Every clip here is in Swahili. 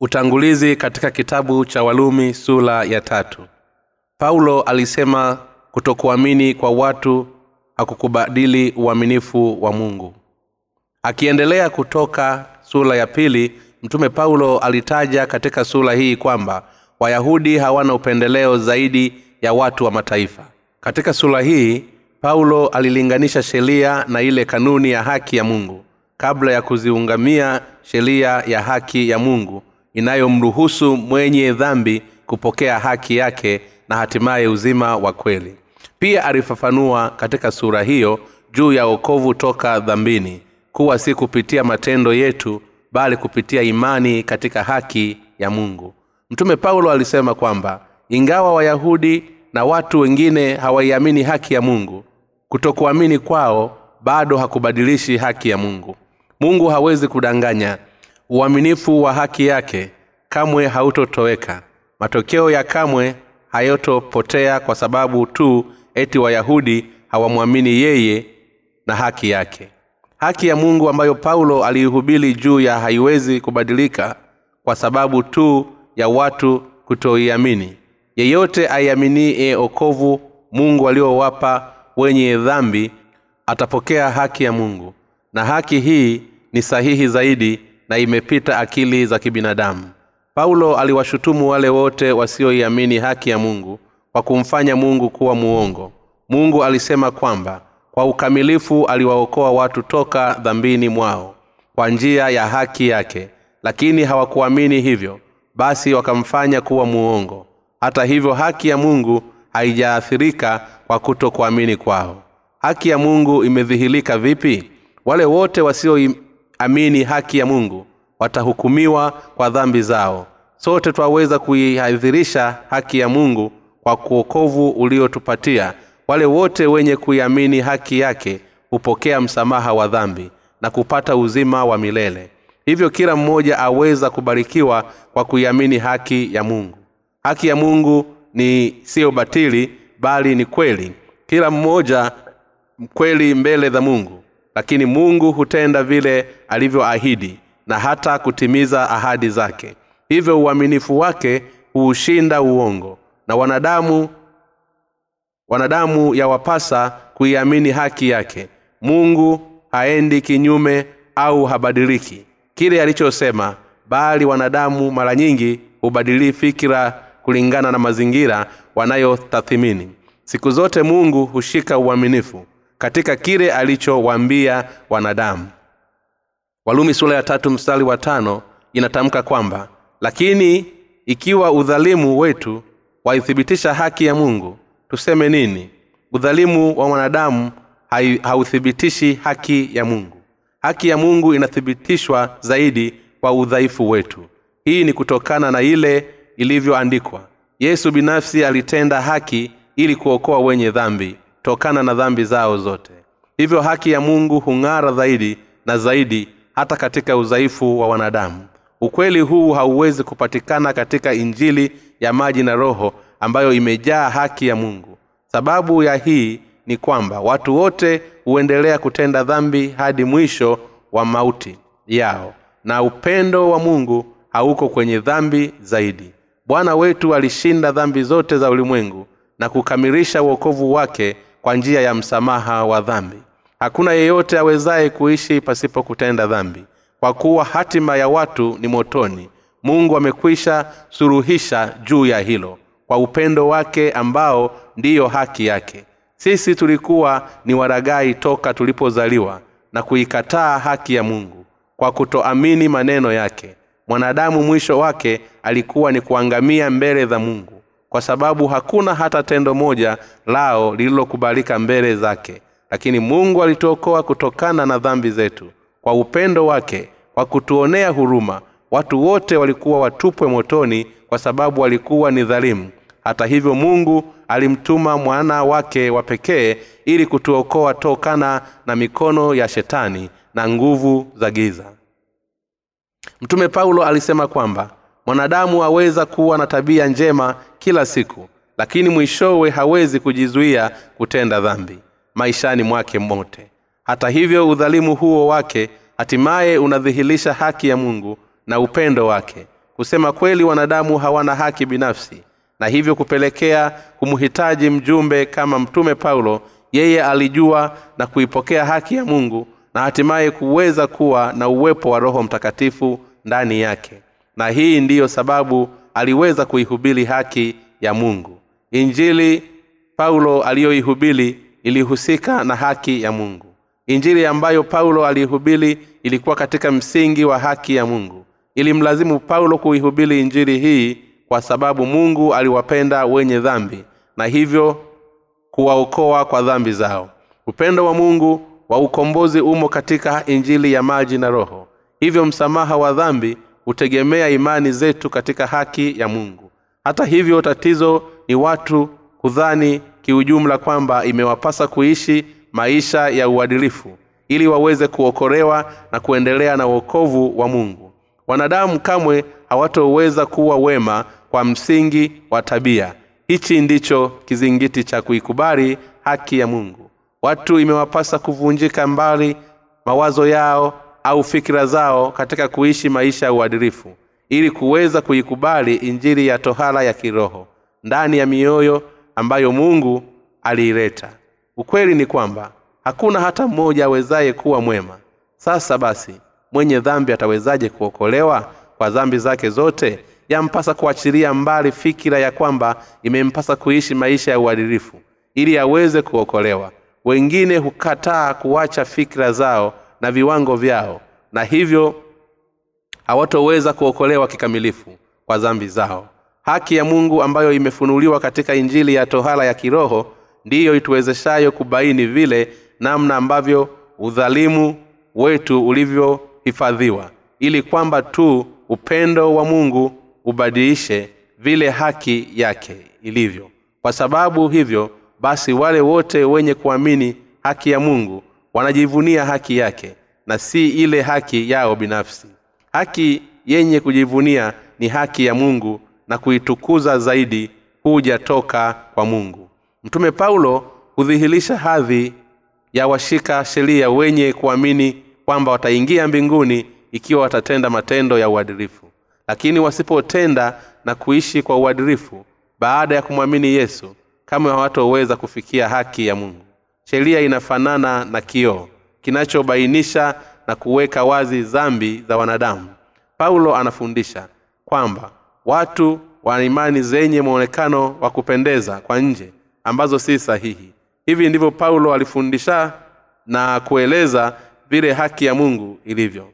utangulizi katika kitabu cha walumi sula ya tatu. Paulo alisema kutokuamini kwa watu hakukubadili uaminifu wa mungu. Akiendelea kutoka sula ya pili mtume paulo alitaja katika sula hii kwamba wayahudi hawana upendeleo zaidi ya watu wa mataifa. Katika sura hii paulo alilinganisha sheria na ile kanuni ya haki ya mungu. Kabla ya kuziungamia sheria ya haki ya mungu inayomruhusu mwenye dhambi kupokea haki yake na hatimaye uzima wa kweli. Pia alifafanua katika sura hiyo juu ya okovu toka dhambini kuwa si kupitia matendo yetu bali kupitia imani katika haki ya mungu. Mtume paulo alisema kwamba ingawa wayahudi na watu wengine hawaiamini haki ya mungu kutokuamini kwao bado hakubadilishi haki ya mungu. Mungu hawezi kudanganya uaminifu wa haki yake kamwe hautotoweka. Matokeo ya kamwe hayotopotea kwa sababu tu eti wayahudi hawamwamini yeye na haki yake. Haki ya mungu ambayo paulo aliihubiri juu ya haiwezi kubadilika kwa sababu tu ya watu kutoiamini. Yeyote aiaminie okovu mungu aliowapa wenye dhambi atapokea haki ya mungu. Na haki hii ni sahihi zaidi na imepita akili za kibinadamu. Paulo aliwashutumu wale wote wasioiamini haki ya mungu kwa kumfanya mungu kuwa muongo. Mungu alisema kwamba kwa ukamilifu aliwaokoa watu toka dhambini mwao kwa njia ya haki yake lakini hawakuamini hivyo basi wakamfanya kuwa muongo. Hata hivyo haki ya mungu haijaathirika kwa kutokuamini kwao. Haki ya mungu imedhihirika vipi? Wale wote wasioamini haki ya mungu watahukumiwa kwa dhambi zao. Sote twaweza kuihadhirisha haki ya mungu kwa kuokovu uliotupatia. Wale wote wenye kuiamini haki yake hupokea msamaha wa dhambi na kupata uzima wa milele. Hivyo kila mmoja aweza kubarikiwa kwa kuiamini haki ya mungu. Haki ya mungu ni siyo batili bali ni kweli. Kila mmoja kweli mbele za mungu lakini mungu hutenda vile alivyoahidi na hata kutimiza ahadi zake. Hivyo uaminifu wake huushinda uongo. Na wanadamu wanadamu yawapasa kuiamini haki yake. Mungu haendi kinyume au habadiliki. Kile alichosema bali wanadamu mara nyingi hubadilii fikira kulingana na mazingira wanayotathimini. Siku zote mungu hushika uaminifu katika kile alichowaambia wanadamu. Walumi sura ya tatu mstari wa tano inatamka kwamba lakini ikiwa udhalimu wetu waithibitisha haki ya mungu tuseme nini? Udhalimu wa mwanadamu hauthibitishi haki ya mungu. Haki ya mungu inathibitishwa zaidi kwa udhaifu wetu. Hii ni kutokana na ile ilivyoandikwa. Yesu binafsi alitenda haki ili kuokoa wenye dhambi tokana na dhambi zao zote. Hivyo haki ya mungu hung'ara zaidi na zaidi hata katika udhaifu wa wanadamu. Ukweli huu hauwezi kupatikana katika injili ya maji na roho ambayo imejaa haki ya mungu. Sababu ya hii ni kwamba watu wote huendelea kutenda dhambi hadi mwisho wa mauti yao na upendo wa mungu hauko kwenye dhambi zaidi. Bwana wetu alishinda dhambi zote za ulimwengu na kukamilisha uokovu wake kwa njia ya msamaha wa dhambi. Hakuna yeyote awezaye kuishi pasipo kutenda dhambi kwa kuwa hatima ya watu ni motoni. Mungu amekwisha suruhisha juu ya hilo kwa upendo wake ambao ndiyo haki yake. Sisi tulikuwa ni waragai toka tulipozaliwa na kuikataa haki ya mungu. Kwa kutoamini maneno yake mwanadamu mwisho wake alikuwa ni kuangamia mbele za mungu kwa sababu hakuna hata tendo moja lao lililokubalika mbele zake. Lakini mungu alituokoa kutokana na dhambi zetu kwa upendo wake kwa kutuonea huruma. Watu wote walikuwa watupwe motoni kwa sababu walikuwa ni dhalimu. Hata hivyo mungu alimtuma mwana wake wa pekee ili kutuokoa tokana na mikono ya shetani na nguvu za giza. Mtume paulo alisema kwamba mwanadamu aweza kuwa na tabia njema kila siku lakini mwishowe hawezi kujizuia kutenda dhambi maishani mwake mote hata hivyo udhalimu huo wake hatimaye unadhihirisha haki ya mungu na upendo wake. Kusema kweli wanadamu hawana haki binafsi na hivyo kupelekea kumhitaji mjumbe kama mtume paulo yeye alijua na kuipokea haki ya mungu na hatimaye kuweza kuwa na uwepo wa roho mtakatifu ndani yake na hii ndiyo sababu aliweza kuihubiri haki ya mungu. Injili paulo aliyoihubiri ilihusika na haki ya mungu. Injili ambayo paulo aliihubiri ilikuwa katika msingi wa haki ya mungu. Ilimlazimu paulo kuihubiri injili hii kwa sababu mungu aliwapenda wenye dhambi na hivyo kuwaokoa kwa dhambi zao. Upendo wa mungu wa ukombozi umo katika injili ya maji na roho. Hivyo msamaha wa dhambi hutegemea imani zetu katika haki ya mungu. Hata hivyo tatizo ni watu kudhani kiujumla kwamba imewapasa kuishi maisha ya uadilifu ili waweze kuokolewa na kuendelea na uokovu wa mungu. Wanadamu kamwe hawatoweza kuwa wema kwa msingi wa tabia. Hichi ndicho kizingiti cha kuikubali haki ya mungu. Watu imewapasa kuvunjika mbali mawazo yao au fikira zao katika kuishi maisha ya uadilifu ili kuweza kuikubali injili ya tohara ya kiroho ndani ya mioyo ambayo mungu aliileta. Ukweli ni kwamba hakuna hata mmoja awezaye kuwa mwema. Sasa basi mwenye dhambi atawezaje kuokolewa kwa dhambi zake zote? Yampasa kuachilia mbali fikira ya kwamba imempasa kuishi maisha ya uadilifu ili aweze kuokolewa. Wengine hukataa kuacha fikira zao na viwango vyao na hivyo hawatoweza kuokolewa kikamilifu kwa dhambi zao. Haki ya mungu ambayo imefunuliwa katika injili ya tohara ya kiroho ndiyo ituwezeshayo kubaini vile namna ambavyo udhalimu wetu ulivyohifadhiwa ili kwamba tu upendo wa mungu ubadilishe vile haki yake ilivyo. Kwa sababu hivyo basi wale wote wenye kuamini haki ya mungu wanajivunia haki yake na si ile haki yao binafsi. Haki yenye kujivunia ni haki ya mungu na kuitukuza zaidi huja toka kwa mungu. Mtume paulo hudhihirisha hadhi ya washika sheria wenye kuamini kwamba wataingia mbinguni ikiwa watatenda matendo ya uadilifu. Lakini wasipotenda na kuishi kwa uadilifu baada ya kumwamini yesu kama hawatoweza kufikia haki ya mungu sheria inafanana na kioo kinachobainisha na kuweka wazi dhambi za wanadamu. Paulo anafundisha kwamba watu wana imani zenye mwonekano wa kupendeza kwa nje ambazo si sahihi. Hivi ndivyo paulo alifundisha na kueleza vile haki ya mungu ilivyo.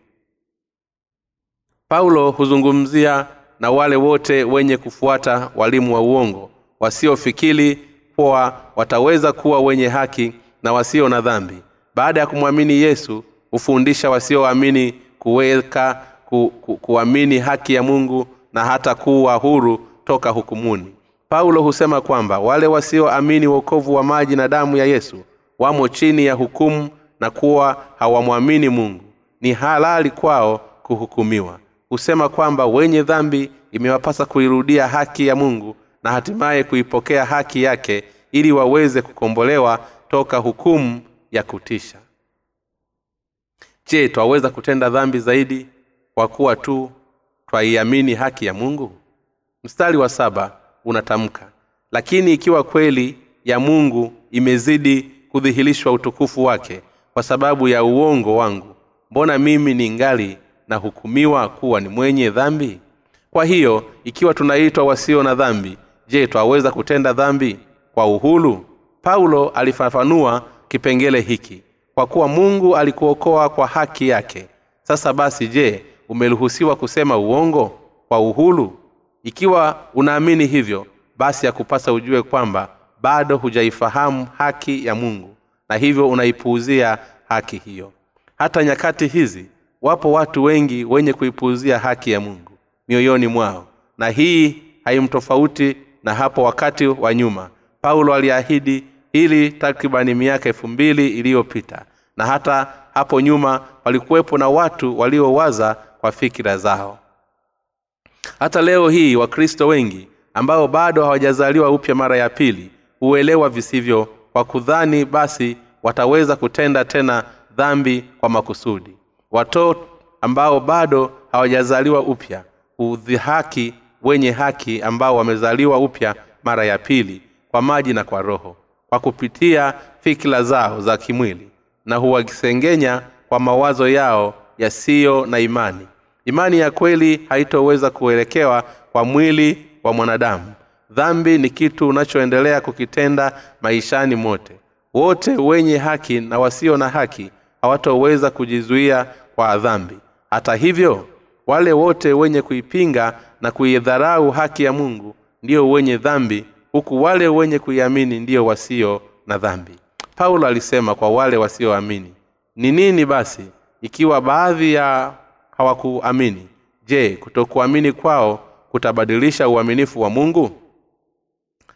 Paulo huzungumzia na wale wote wenye kufuata walimu wa uongo wasiofikiri kuwa wataweza kuwa wenye haki na wasio na dhambi. Baada ya kumwamini yesu hufundisha wasioamini kuweka ku, ku, kuamini haki ya mungu na hata kuwa huru toka hukumuni. Paulo husema kwamba wale wasioamini wokovu wa maji na damu ya yesu wamo chini ya hukumu na kuwa hawamwamini mungu. Ni halali kwao kuhukumiwa. Husema kwamba wenye dhambi imewapasa kuirudia haki ya mungu na hatimaye kuipokea haki yake ili waweze kukombolewa toka hukumu ya kutisha. Je twaweza kutenda dhambi zaidi kwa kuwa tu twaiamini haki ya mungu? Mstari wa saba unatamka lakini ikiwa kweli ya mungu imezidi kudhihirishwa utukufu wake kwa sababu ya uongo wangu mbona mimi ni ngali nahukumiwa kuwa ni mwenye dhambi? Kwa hiyo ikiwa tunaitwa wasio na dhambi je twaweza kutenda dhambi kwa uhulu paulo alifafanua kipengele hiki. Kwa kuwa mungu alikuokoa kwa haki yake. Sasa basi je umeruhusiwa kusema uongo kwa uhulu ikiwa unaamini hivyo basi yakupasa ujue kwamba bado hujaifahamu haki ya mungu na hivyo unaipuuzia haki hiyo. Hata nyakati hizi wapo watu wengi wenye kuipuuzia haki ya mungu mioyoni mwao na hii haimtofauti na hapo wakati wa nyuma. Paulo aliahidi hili takribani miaka elfu mbili iliyopita na hata hapo nyuma walikuwepo na watu waliowaza kwa fikira zao. Hata leo hii wakristo wengi ambao bado hawajazaliwa upya mara ya pili huelewa visivyo kwa kudhani basi wataweza kutenda tena dhambi kwa makusudi. Watoto ambao bado hawajazaliwa upya hudhihaki wenye haki ambao wamezaliwa upya mara ya pili kwa maji na kwa roho kwa kupitia fikira zao za kimwili na huwakisengenya kwa mawazo yao yasiyo na imani. Imani ya kweli haitoweza kuelekewa kwa mwili wa mwanadamu. Dhambi ni kitu unachoendelea kukitenda maishani mote. Wote wenye haki na wasio na haki hawatoweza kujizuia kwa dhambi. Hata hivyo wale wote wenye kuipinga na kuidharau haki ya mungu ndio wenye dhambi huku wale wenye kuiamini ndio wasio na dhambi. Paulo alisema kwa wale wasioamini ni nini basi ikiwa baadhi ya hawakuamini je kutokuamini kwao kutabadilisha uaminifu wa mungu?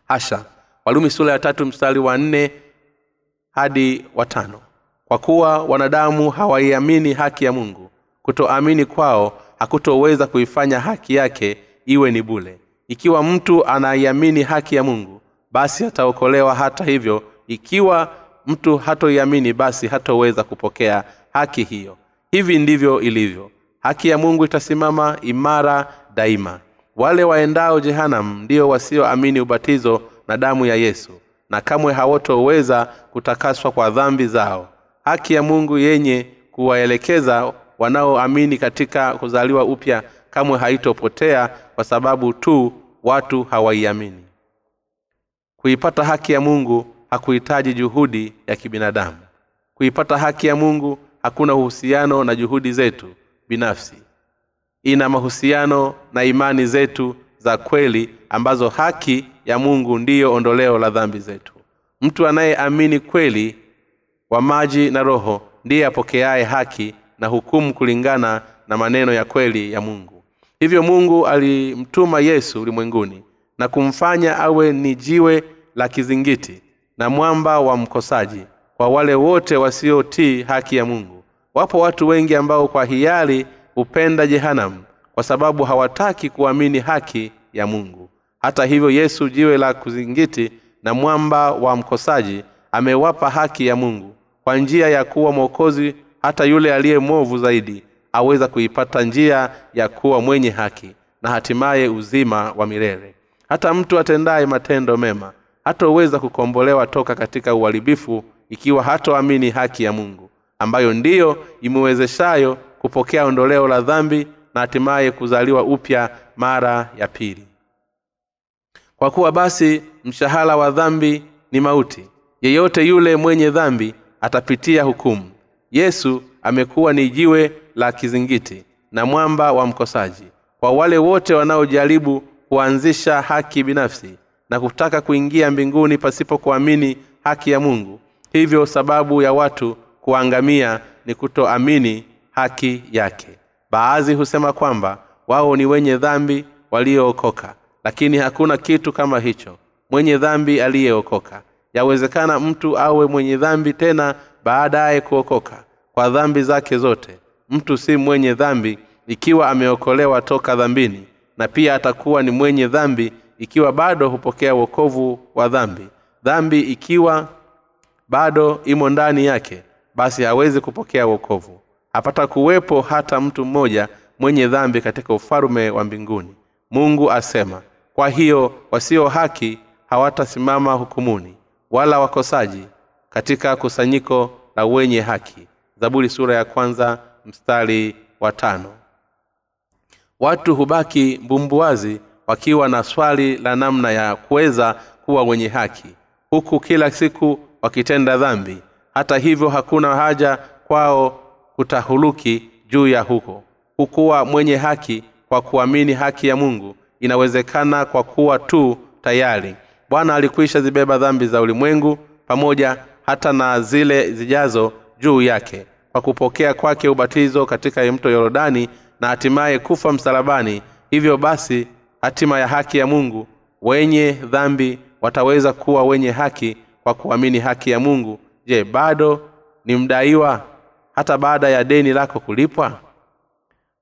Hasha walumi sura ya tatu mstari wa nne hadi watano kwa kuwa wanadamu hawaiamini haki ya mungu kutoamini kwao hakutoweza kuifanya haki yake iwe ni bule ikiwa mtu anaiamini haki ya mungu basi ataokolewa. Hata hivyo ikiwa mtu hatoiamini basi hatoweza kupokea haki hiyo. Hivi ndivyo ilivyo. Haki ya mungu itasimama imara daima. Wale waendao jehanam ndio wasioamini ubatizo na damu ya yesu na kamwe hawatoweza kutakaswa kwa dhambi zao. Haki ya mungu yenye kuwaelekeza wanaoamini katika kuzaliwa upya kamwe haitopotea kwa sababu tu watu hawaiamini. Kuipata haki ya mungu hakuhitaji juhudi ya kibinadamu. Kuipata haki ya mungu hakuna uhusiano na juhudi zetu binafsi. Ina mahusiano na imani zetu za kweli ambazo haki ya mungu ndiyo ondoleo la dhambi zetu. Mtu anayeamini kweli wa maji na roho ndiye apokeaye haki na hukumu kulingana na maneno ya kweli ya mungu. Hivyo mungu alimtuma yesu ulimwenguni na kumfanya awe ni jiwe la kizingiti na mwamba wa mkosaji kwa wale wote wasiotii haki ya mungu. Wapo watu wengi ambao kwa hiari hupenda jehanamu kwa sababu hawataki kuamini haki ya mungu. Hata hivyo yesu jiwe la kuzingiti na mwamba wa mkosaji amewapa haki ya mungu kwa njia ya kuwa mwokozi hata yule aliye mwovu zaidi aweza kuipata njia ya kuwa mwenye haki na hatimaye uzima wa milele. Hata mtu atendaye matendo mema hatoweza kukombolewa toka katika uharibifu ikiwa hatoamini haki ya mungu ambayo ndiyo imewezeshayo kupokea ondoleo la dhambi na hatimaye kuzaliwa upya mara ya pili. Kwa kuwa basi mshahara wa dhambi ni mauti yeyote yule mwenye dhambi atapitia hukumu yesu amekuwa ni jiwe la kizingiti na mwamba wa mkosaji kwa wale wote wanaojaribu kuanzisha haki binafsi na kutaka kuingia mbinguni pasipo kuamini haki ya mungu. Hivyo sababu ya watu kuangamia ni kutoamini haki yake. Baadhi husema kwamba wao ni wenye dhambi waliookoka lakini hakuna kitu kama hicho. Mwenye dhambi aliyeokoka. Yawezekana mtu awe mwenye dhambi tena baadaye kuokoka kwa dhambi zake zote. Mtu si mwenye dhambi ikiwa ameokolewa toka dhambini na pia atakuwa ni mwenye dhambi ikiwa bado hupokea wokovu wa dhambi. Dhambi ikiwa bado imo ndani yake basi hawezi kupokea wokovu. Hapata kuwepo hata mtu mmoja mwenye dhambi katika ufalume wa mbinguni. Mungu asema kwa hiyo wasio haki hawatasimama hukumuni wala wakosaji katika kusanyiko la wenye haki. Zaburi sura ya kwanza mstari wa tano. Watu hubaki mbumbuazi wakiwa na swali la namna ya kuweza kuwa wenye haki huku kila siku wakitenda dhambi. Hata hivyo hakuna haja kwao kutahuluki juu ya huko. Hukuwa mwenye haki kwa kuamini haki ya mungu inawezekana kwa kuwa tu tayari. Bwana alikwisha zibeba dhambi za ulimwengu pamoja hata na zile zijazo juu yake. Kwa kupokea kwake ubatizo katika mto yorodani na hatimaye kufa msalabani hivyo basi hatima ya haki ya mungu wenye dhambi wataweza kuwa wenye haki kwa kuamini haki ya mungu. Je bado ni mdaiwa hata baada ya deni lako kulipwa?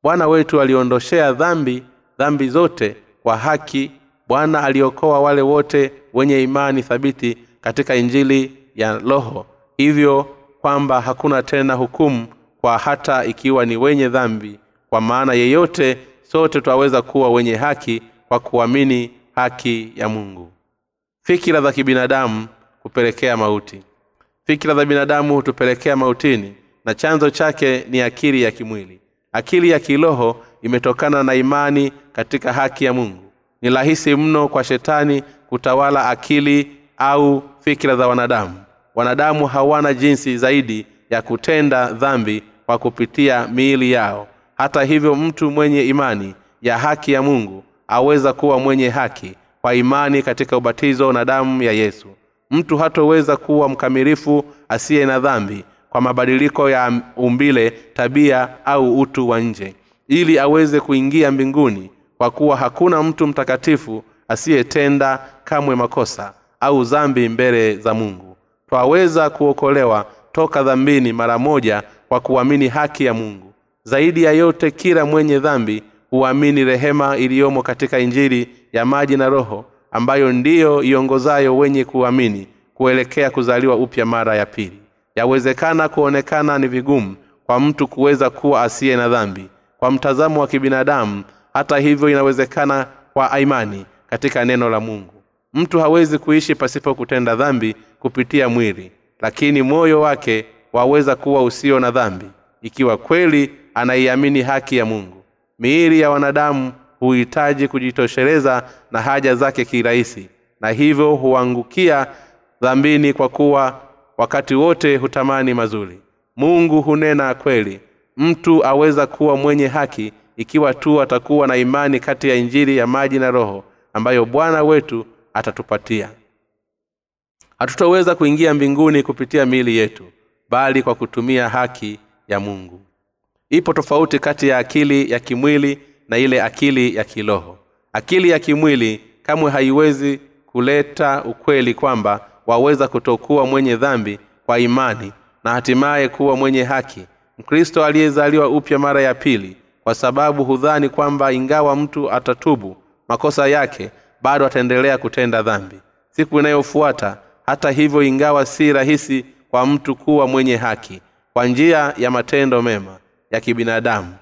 Bwana wetu aliondoshea dhambi dhambi zote kwa haki. Bwana aliokoa wale wote wenye imani thabiti katika injili ya roho. Hivyo kwamba hakuna tena hukumu kwa hata ikiwa ni wenye dhambi. Kwa maana yeyote sote twaweza kuwa wenye haki kwa kuamini haki ya mungu. Fikira za kibinadamu hupelekea mauti. Fikira za binadamu hutupelekea mautini na chanzo chake ni akili ya kimwili. Akili ya kiroho imetokana na imani katika haki ya mungu. Ni rahisi mno kwa shetani kutawala akili au fikira za wanadamu wanadamu hawana jinsi zaidi ya kutenda dhambi kwa kupitia miili yao. Hata hivyo mtu mwenye imani ya haki ya mungu aweza kuwa mwenye haki kwa imani katika ubatizo na damu ya yesu. Mtu hatoweza kuwa mkamilifu asiye na dhambi kwa mabadiliko ya umbile tabia au utu wa nje ili aweze kuingia mbinguni kwa kuwa hakuna mtu mtakatifu asiyetenda kamwe makosa au dhambi mbele za mungu twaweza kuokolewa toka dhambini mara moja kwa kuamini haki ya mungu. Zaidi ya yote kila mwenye dhambi huamini rehema iliyomo katika injili ya maji na roho ambayo ndiyo iongozayo wenye kuamini kuelekea kuzaliwa upya mara ya pili. Yawezekana kuonekana ni vigumu kwa mtu kuweza kuwa asiye na dhambi. Kwa mtazamo wa kibinadamu hata hivyo inawezekana kwa imani katika neno la mungu. Mtu hawezi kuishi pasipo kutenda dhambi kupitia mwili lakini moyo wake waweza kuwa usio na dhambi ikiwa kweli anaiamini haki ya mungu. Miili ya wanadamu huhitaji kujitosheleza na haja zake kirahisi na hivyo huangukia dhambini kwa kuwa wakati wote hutamani mazuri. Mungu hunena kweli mtu aweza kuwa mwenye haki ikiwa tu atakuwa na imani kati ya injili ya maji na roho ambayo bwana wetu atatupatia hatutaweza kuingia mbinguni kupitia miili yetu bali kwa kutumia haki ya mungu. Ipo tofauti kati ya akili ya kimwili na ile akili ya kiroho. Akili ya kimwili kamwe haiwezi kuleta ukweli kwamba waweza kutokuwa mwenye dhambi kwa imani na hatimaye kuwa mwenye haki. Mkristo aliyezaliwa upya mara ya pili kwa sababu hudhani kwamba ingawa mtu atatubu makosa yake bado ataendelea kutenda dhambi. Siku inayofuata hata hivyo ingawa si rahisi kwa mtu kuwa mwenye haki kwa njia ya matendo mema ya kibinadamu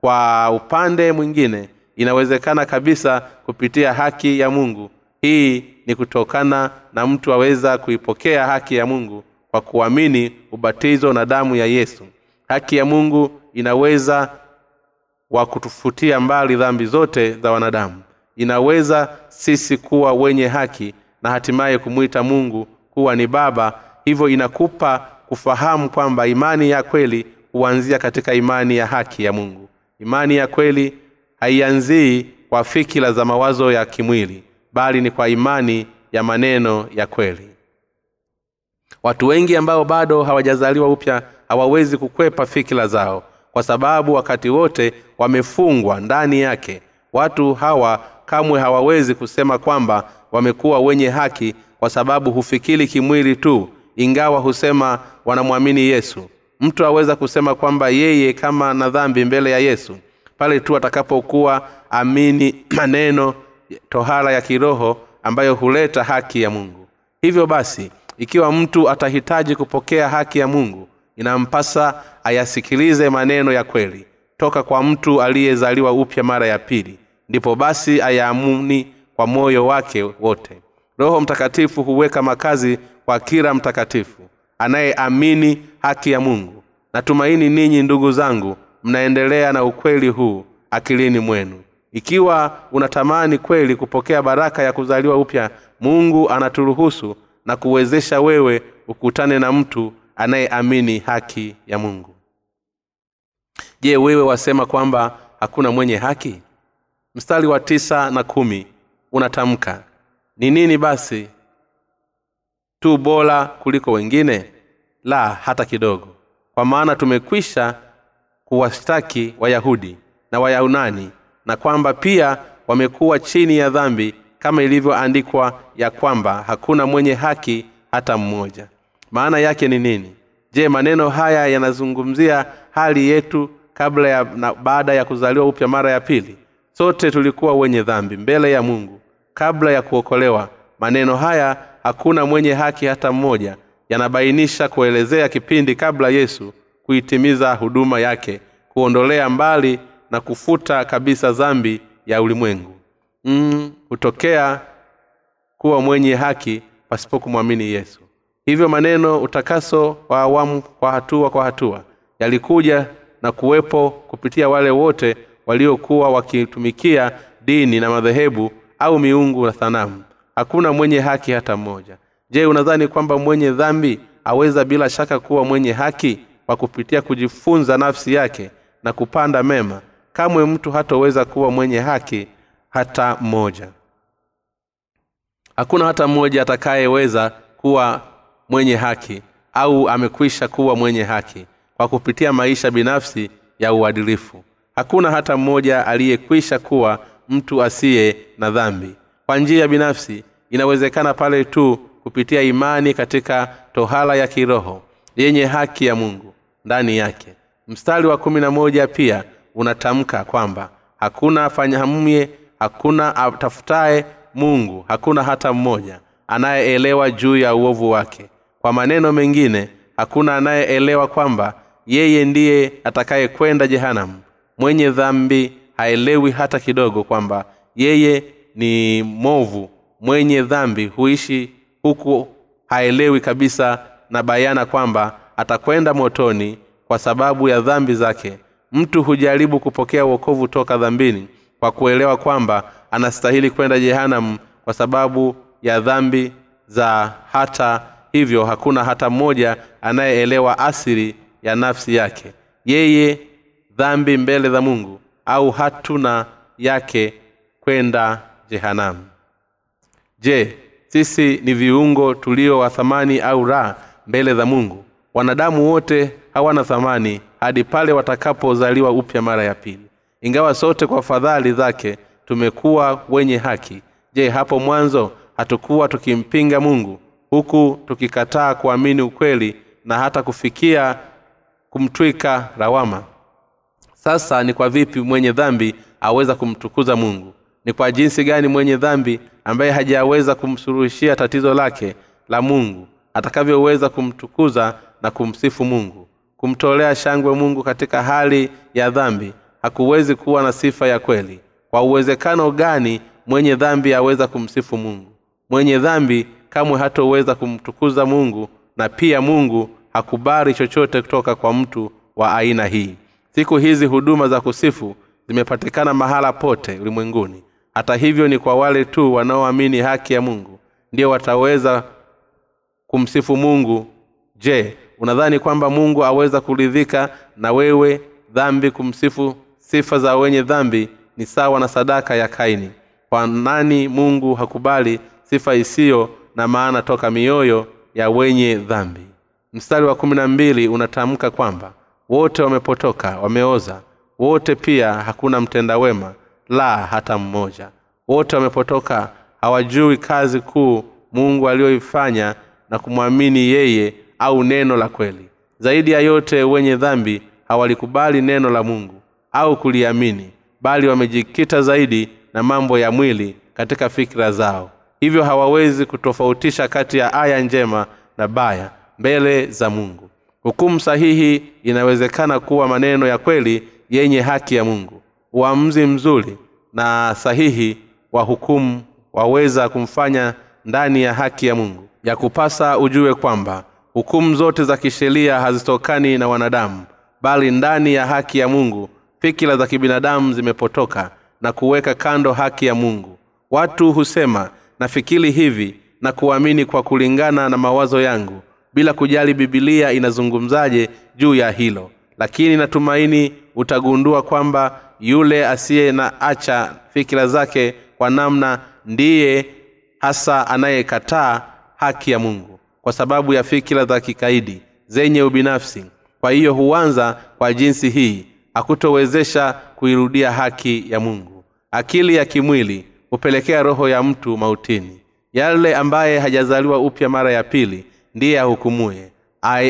kwa upande mwingine inawezekana kabisa kupitia haki ya mungu. Hii ni kutokana na mtu aweza kuipokea haki ya mungu kwa kuamini ubatizo na damu ya yesu. Haki ya mungu inaweza wa kutufutia mbali dhambi zote za wanadamu. Inaweza sisi kuwa wenye haki na hatimaye kumwita mungu kuwa ni baba hivyo inakupa kufahamu kwamba imani ya kweli huanzia katika imani ya haki ya mungu. Imani ya kweli haianzii kwa fikira za mawazo ya kimwili bali ni kwa imani ya maneno ya kweli. Watu wengi ambao bado hawajazaliwa upya hawawezi kukwepa fikira zao kwa sababu wakati wote wamefungwa ndani yake. Watu hawa kamwe hawawezi kusema kwamba wamekuwa wenye haki kwa sababu hufikiri kimwili tu ingawa husema wanamwamini yesu. Mtu aweza kusema kwamba yeye kama na dhambi mbele ya yesu pale tu atakapokuwa amini maneno tohara ya kiroho ambayo huleta haki ya mungu. Hivyo basi ikiwa mtu atahitaji kupokea haki ya mungu inampasa ayasikilize maneno ya kweli toka kwa mtu aliyezaliwa upya mara ya pili. Ndipo basi ayaamuni kwa moyo wake wote roho mtakatifu huweka makazi kwa kila mtakatifu anayeamini haki ya mungu. Natumaini ninyi ndugu zangu mnaendelea na ukweli huu akilini mwenu. Ikiwa unatamani kweli kupokea baraka ya kuzaliwa upya mungu anaturuhusu na kuwezesha wewe ukutane na mtu anayeamini haki ya mungu. Je wewe wasema kwamba hakuna mwenye haki? Mstari wa tisa na kumi unatamka ni nini basi tu bora kuliko wengine? La hata kidogo. Kwa maana tumekwisha kuwashtaki wayahudi na wayaunani na kwamba pia wamekuwa chini ya dhambi kama ilivyoandikwa ya kwamba hakuna mwenye haki hata mmoja. Maana yake ni nini? Je maneno haya yanazungumzia hali yetu kabla ya na baada ya kuzaliwa upya mara ya pili? Sote tulikuwa wenye dhambi mbele ya mungu kabla ya kuokolewa maneno haya hakuna mwenye haki hata mmoja yanabainisha kuelezea kipindi kabla yesu kuitimiza huduma yake kuondolea mbali na kufuta kabisa dhambi ya ulimwengu. Mm, hutokea kuwa mwenye haki pasipo kumwamini yesu. Hivyo maneno utakaso wa awamu kwa hatua kwa hatua yalikuja na kuwepo kupitia wale wote waliokuwa wakitumikia dini na madhehebu au miungu na sanamu. Hakuna mwenye haki hata mmoja. Je unadhani kwamba mwenye dhambi aweza bila shaka kuwa mwenye haki kwa kupitia kujifunza nafsi yake na kupanda mema? Kamwe mtu hatoweza kuwa mwenye haki hata mmoja. Hakuna hata mmoja atakayeweza kuwa mwenye haki au amekwisha kuwa mwenye haki kwa kupitia maisha binafsi ya uadilifu. Hakuna hata mmoja aliyekwisha kuwa mtu asiye na dhambi. Kwa njia binafsi inawezekana pale tu kupitia imani katika tohala ya kiroho yenye haki ya mungu ndani yake. Mstari wa kumi na moja pia unatamka kwamba hakuna afanyahamye hakuna atafutaye mungu hakuna hata mmoja anayeelewa juu ya uovu wake. Kwa maneno mengine hakuna anayeelewa kwamba yeye ndiye atakayekwenda jehanamu mwenye dhambi haelewi hata kidogo kwamba yeye ni movu mwenye dhambi huishi huku haelewi kabisa na bayana kwamba atakwenda motoni kwa sababu ya dhambi zake. Mtu hujaribu kupokea uokovu toka dhambini kwa kuelewa kwamba anastahili kwenda jehanamu kwa sababu ya dhambi za hata hivyo hakuna hata mmoja anayeelewa asili ya nafsi yake. Yeye dhambi mbele za mungu au hatuna yake kwenda jehanamu. Je sisi ni viungo tulio wa thamani au raha mbele za mungu? Wanadamu wote hawana thamani hadi pale watakapozaliwa upya mara ya pili. Ingawa sote kwa fadhali zake tumekuwa wenye haki je hapo mwanzo hatukuwa tukimpinga mungu huku tukikataa kuamini ukweli na hata kufikia kumtwika lawama sasa ni kwa vipi mwenye dhambi aweza kumtukuza mungu? Ni kwa jinsi gani mwenye dhambi ambaye hajaweza kumsuruhishia tatizo lake la mungu atakavyoweza kumtukuza na kumsifu mungu? Kumtolea shangwe mungu katika hali ya dhambi hakuwezi kuwa na sifa ya kweli. Kwa uwezekano gani mwenye dhambi aweza kumsifu mungu? Mwenye dhambi kamwe hatoweza kumtukuza mungu na pia mungu hakubali chochote kutoka kwa mtu wa aina hii siku hizi huduma za kusifu zimepatikana mahala pote ulimwenguni. Hata hivyo ni kwa wale tu wanaoamini haki ya mungu ndio wataweza kumsifu mungu. Je unadhani kwamba mungu aweza kuridhika na wewe? Dhambi kumsifu sifa za wenye dhambi ni sawa na sadaka ya kaini. Kwa nani mungu hakubali sifa isiyo na maana toka mioyo ya wenye dhambi? Mstari wa kumi na mbili unatamka kwamba wote wamepotoka wameoza. Wote pia hakuna mtenda wema la hata mmoja. Wote wamepotoka hawajui kazi kuu mungu aliyoifanya na kumwamini yeye au neno la kweli. Zaidi ya yote wenye dhambi hawalikubali neno la mungu au kuliamini bali wamejikita zaidi na mambo ya mwili katika fikira zao. Hivyo hawawezi kutofautisha kati ya aya njema na baya mbele za mungu hukumu sahihi inawezekana kuwa maneno ya kweli yenye haki ya mungu. Uamuzi mzuri na sahihi wa hukumu waweza kumfanya ndani ya haki ya mungu. Ya kupasa ujue kwamba hukumu zote za kisheria hazitokani na wanadamu bali ndani ya haki ya mungu fikira za kibinadamu zimepotoka na kuweka kando haki ya mungu. Watu husema nafikiri hivi na kuamini kwa kulingana na mawazo yangu bila kujali bibilia inazungumzaje juu ya hilo. Lakini natumaini utagundua kwamba yule asiye na acha fikira zake kwa namna ndiye hasa anayekataa haki ya mungu kwa sababu ya fikira za kikaidi zenye ubinafsi. Kwa hiyo huanza kwa jinsi hii hakutowezesha kuirudia haki ya mungu. Akili ya kimwili hupelekea roho ya mtu mautini. Yale ambaye hajazaliwa upya mara ya pili ndiye ahukumuye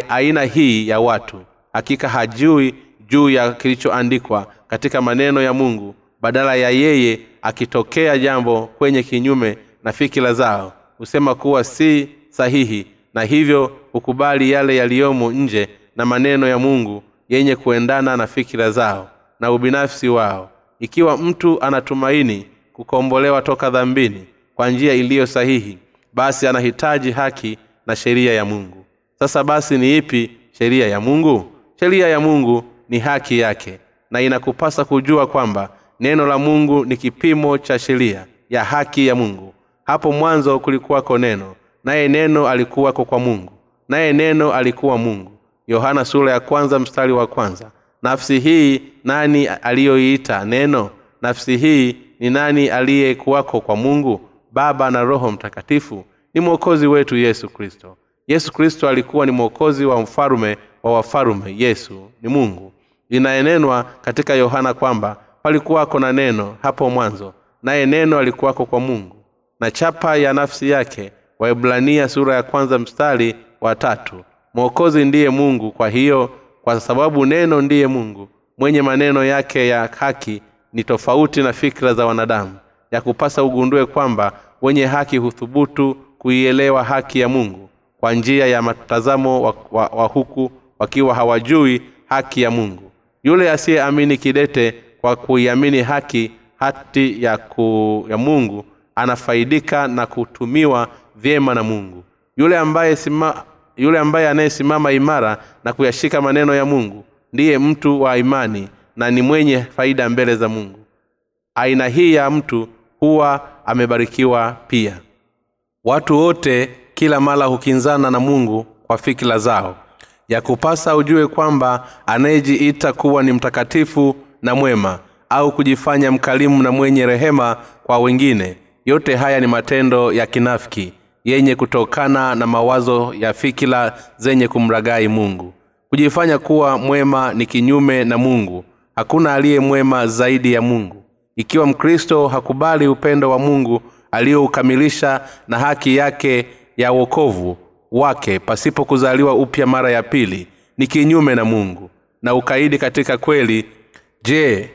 aina hii ya watu. Hakika hajui juu ya kilichoandikwa katika maneno ya mungu badala ya yeye akitokea jambo kwenye kinyume na fikira zao husema kuwa si sahihi na hivyo hukubali yale yaliyomo nje na maneno ya mungu yenye kuendana na fikira zao na ubinafsi wao. Ikiwa mtu anatumaini kukombolewa toka dhambini kwa njia iliyo sahihi basi anahitaji haki na sheria ya mungu. Sasa basi ni ipi sheria ya mungu? Sheria ya mungu ni haki yake na inakupasa kujua kwamba neno la mungu ni kipimo cha sheria ya haki ya mungu. Hapo mwanzo kulikuwako neno naye neno alikuwako kwa mungu naye neno alikuwa mungu. Yohana sura ya kwanza mstari wa kwanza. Nafsi hii nani aliyoiita neno? Nafsi hii ni nani aliyekuwako kwa mungu? Baba na roho mtakatifu ni mwokozi wetu yesu kristo. Yesu kristo alikuwa ni mwokozi wa mfalume wa wafalume. Yesu ni mungu. Inayenenwa katika yohana kwamba palikuwako na neno hapo mwanzo naye neno alikuwako kwa mungu. Na chapa ya nafsi yake waibrania sura ya kwanza mstari wa tatu. Mwokozi ndiye mungu kwa hiyo kwa sababu neno ndiye mungu. Mwenye maneno yake ya haki ni tofauti na fikra za wanadamu. Ya kupasa ugundue kwamba wenye haki huthubutu kuielewa haki ya mungu kwa njia ya mtazamo wa, wa, wa huku wakiwa hawajui haki ya mungu. Yule asiyeamini kidete kwa kuiamini haki hati ya, ku, ya mungu anafaidika na kutumiwa vyema na mungu. Yule ambaye sima, yule ambaye anayesimama imara na kuyashika maneno ya mungu ndiye mtu wa imani na ni mwenye faida mbele za mungu. Aina hii ya mtu huwa amebarikiwa pia watu wote kila mara hukinzana na mungu kwa fikira zao. Ya kupasa ujue kwamba anayejiita kuwa ni mtakatifu na mwema au kujifanya mkalimu na mwenye rehema kwa wengine yote haya ni matendo ya kinafiki yenye kutokana na mawazo ya fikira zenye kumragai mungu. Kujifanya kuwa mwema ni kinyume na mungu. Hakuna aliye mwema zaidi ya mungu. Ikiwa mkristo hakubali upendo wa mungu aliyoukamilisha na haki yake ya wokovu wake pasipo kuzaliwa upya mara ya pili ni kinyume na mungu na ukaidi katika kweli. Je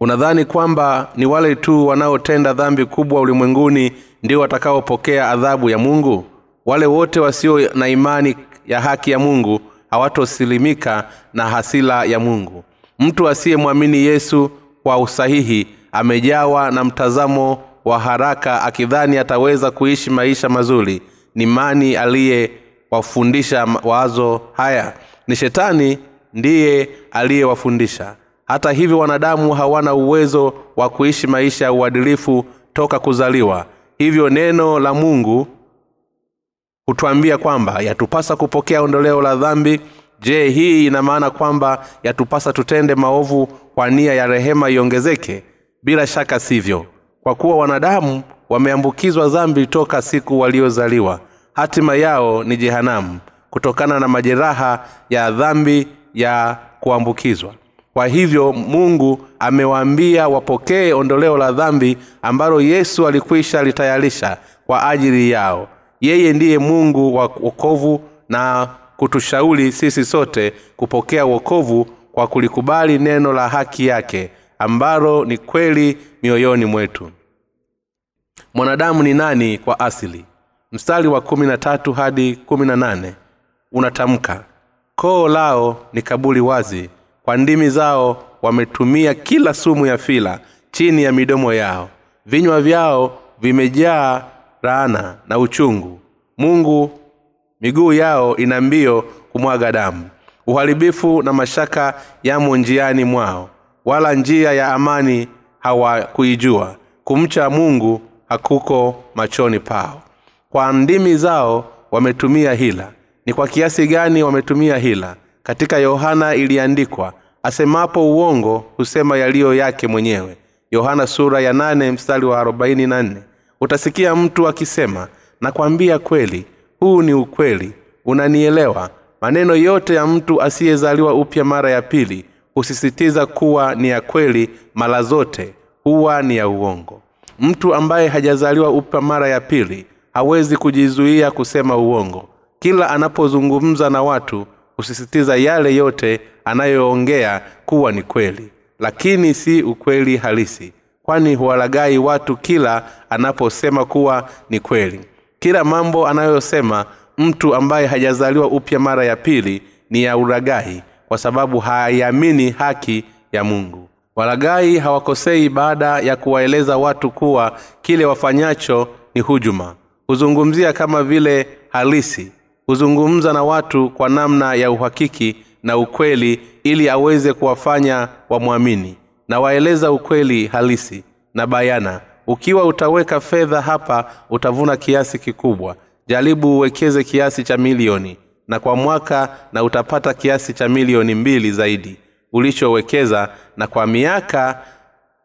unadhani kwamba ni wale tu wanaotenda dhambi kubwa ulimwenguni ndio watakaopokea adhabu ya mungu? Wale wote wasio na imani ya haki ya mungu hawatosilimika na hasila ya mungu. Mtu asiyemwamini yesu kwa usahihi amejawa na mtazamo wa haraka akidhani ataweza kuishi maisha mazuri ni mani aliyewafundisha wazo haya. Ni shetani ndiye aliyewafundisha. Hata hivyo wanadamu hawana uwezo wa kuishi maisha ya uadilifu toka kuzaliwa. Hivyo neno la mungu hutwambia kwamba yatupasa kupokea ondoleo la dhambi. Je hii ina maana kwamba yatupasa tutende maovu kwa nia ya rehema iongezeke? Bila shaka sivyo kwa kuwa wanadamu wameambukizwa dhambi toka siku waliozaliwa hatima yao ni jehanamu kutokana na majeraha ya dhambi ya kuambukizwa. Kwa hivyo mungu amewaambia wapokee ondoleo la dhambi ambalo yesu alikwisha litayarisha kwa ajili yao. Yeye ndiye mungu wa wokovu na kutushauri sisi sote kupokea wokovu kwa kulikubali neno la haki yake ambalo ni kweli mioyoni mwetu mwanadamu ni nani kwa asili? Mstari wa kumi na tatu hadi kumi na nane. Unatamka koo lao ni kabuli wazi kwa ndimi zao wametumia kila sumu ya fila chini ya midomo yao. Vinywa vyao vimejaa laana na uchungu. Mungu miguu yao ina mbio kumwaga damu. Uharibifu na mashaka yamo njiani mwao wala njia ya amani hawakuijua. Kumcha mungu hakuko machoni pao. Kwa ndimi zao wametumia hila. Ni kwa kiasi gani wametumia hila? Katika yohana iliandikwa asemapo uongo husema yaliyo yake mwenyewe. Yohana sura ya nane mstari wa arobaini na nne. Utasikia mtu akisema nakwambia kweli huu ni ukweli. Unanielewa? Maneno yote ya mtu asiyezaliwa upya mara ya pili husisitiza kuwa ni ya kweli mara zote huwa ni ya uongo mtu ambaye hajazaliwa upya mara ya pili hawezi kujizuia kusema uongo. Kila anapozungumza na watu husisitiza yale yote anayoongea kuwa ni kweli. Lakini si ukweli halisi kwani huwalagai watu kila anaposema kuwa ni kweli. Kila mambo anayosema mtu ambaye hajazaliwa upya mara ya pili ni ya uragai kwa sababu haiamini haki ya mungu walagai hawakosei baada ya kuwaeleza watu kuwa kile wafanyacho ni hujuma. Huzungumzia kama vile halisi. Huzungumza na watu kwa namna ya uhakiki na ukweli ili aweze kuwafanya wamwamini. Na waeleza ukweli halisi na bayana. Ukiwa utaweka fedha hapa utavuna kiasi kikubwa. Jaribu uwekeze kiasi cha milioni. Na kwa mwaka na utapata kiasi cha milioni mbili zaidi ulichowekeza na kwa miaka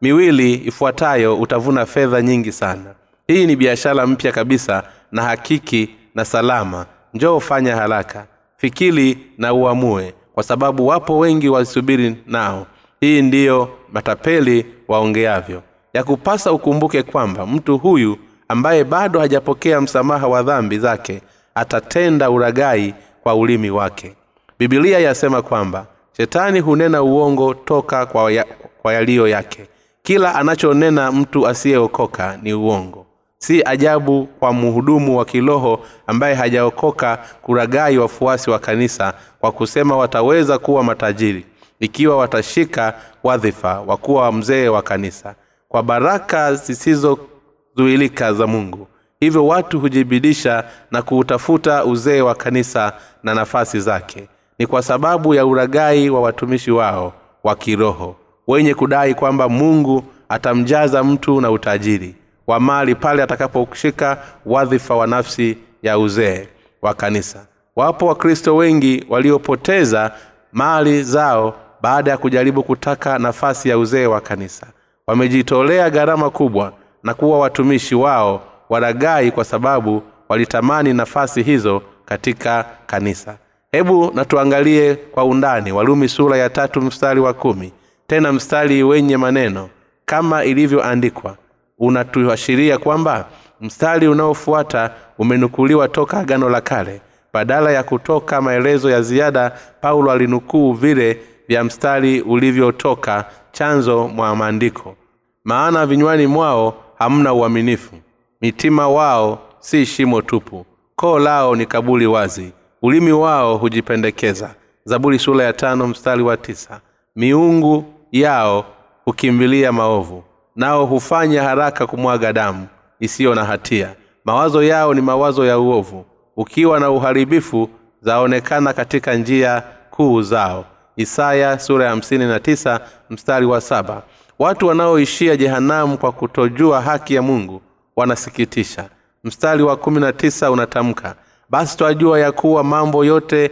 miwili ifuatayo utavuna fedha nyingi sana. Hii ni biashara mpya kabisa na hakiki na salama. Njoo fanya haraka. Fikiri na uamue kwa sababu wapo wengi wasubiri nao. Hii ndiyo matapeli waongeavyo. Yakupasa ukumbuke kwamba mtu huyu ambaye bado hajapokea msamaha wa dhambi zake atatenda uragai kwa ulimi wake. Bibilia yasema kwamba shetani hunena uongo toka kwa, ya, kwa yaliyo yake. Kila anachonena mtu asiyeokoka ni uongo. Si ajabu kwa mhudumu wa kiroho ambaye hajaokoka kuragai wafuasi wa kanisa kwa kusema wataweza kuwa matajiri ikiwa watashika wadhifa wa kuwa mzee wa kanisa kwa baraka zisizozuilika za mungu. Hivyo watu hujibidisha na kuutafuta uzee wa kanisa na nafasi zake ni kwa sababu ya uragai wa watumishi wao wa kiroho wenye kudai kwamba mungu atamjaza mtu na utajiri wa mali pale atakaposhika wadhifa wa nafsi ya uzee wa kanisa. Wapo wakristo wengi waliopoteza mali zao baada ya kujaribu kutaka nafasi ya uzee wa kanisa. Wamejitolea gharama kubwa na kuwa watumishi wao waragai kwa sababu walitamani nafasi hizo katika kanisa hebu natuangalie kwa undani walumi sura ya tatu mstari wa kumi. Tena mstari wenye maneno kama ilivyoandikwa unatuashiria kwamba mstari unaofuata umenukuliwa toka agano la kale. Badala ya kutoka maelezo ya ziada paulo alinukuu vile vya mstari ulivyotoka chanzo mwa maandiko. Maana vinywani mwao hamna uaminifu mitima wao si shimo tupu koo lao ni kabuli wazi ulimi wao hujipendekeza. Zaburi sura ya tano mstari wa tisa. Miungu yao hukimbilia maovu nao hufanya haraka kumwaga damu isiyo na hatia. Mawazo yao ni mawazo ya uovu. Ukiwa na uharibifu zaonekana katika njia kuu zao. Isaya sura ya na tisa mstari wa saba. Watu wanaoishia jehanamu kwa kutojua haki ya mungu wanasikitisha. Mstari wa kumi na tisa unatamka basi twajua ya kuwa mambo yote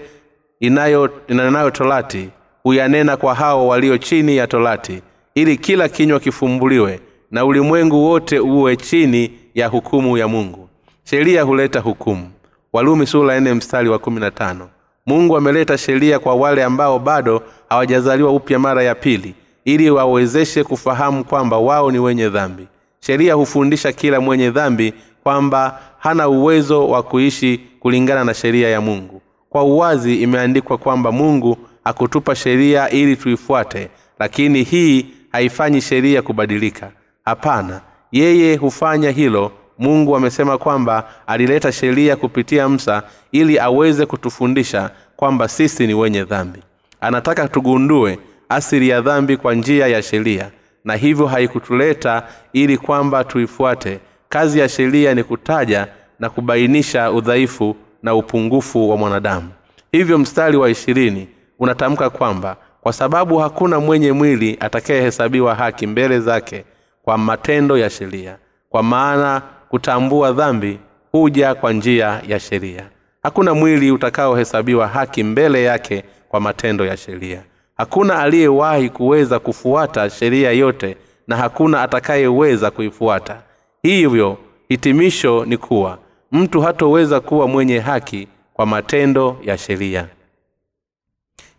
inayo, inayo torati huyanena kwa hao walio chini ya torati ili kila kinywa kifumbuliwe na ulimwengu wote uwe chini ya hukumu ya mungu. Sheria huleta hukumu. Walumi sura nne mstari wa kumi na tano. Mungu ameleta sheria kwa wale ambao bado hawajazaliwa upya mara ya pili ili wawezeshe kufahamu kwamba wao ni wenye dhambi. Sheria hufundisha kila mwenye dhambi kwamba hana uwezo wa kuishi kulingana na sheria ya mungu. Kwa uwazi imeandikwa kwamba mungu hakutupa sheria ili tuifuate lakini hii haifanyi sheria kubadilika. Hapana yeye hufanya hilo. Mungu amesema kwamba alileta sheria kupitia msa ili aweze kutufundisha kwamba sisi ni wenye dhambi. Anataka tugundue asili ya dhambi kwa njia ya sheria na hivyo haikutuleta ili kwamba tuifuate kazi ya sheria ni kutaja na kubainisha udhaifu na upungufu wa mwanadamu. Hivyo mstari wa ishirini unatamka kwamba kwa sababu hakuna mwenye mwili atakayehesabiwa haki mbele zake kwa matendo ya sheria kwa maana kutambua dhambi huja kwa njia ya sheria. Hakuna mwili utakaohesabiwa haki mbele yake kwa matendo ya sheria. Hakuna aliyewahi kuweza kufuata sheria yote na hakuna atakayeweza kuifuata hivyo hitimisho ni kuwa mtu hatoweza kuwa mwenye haki kwa matendo ya sheria.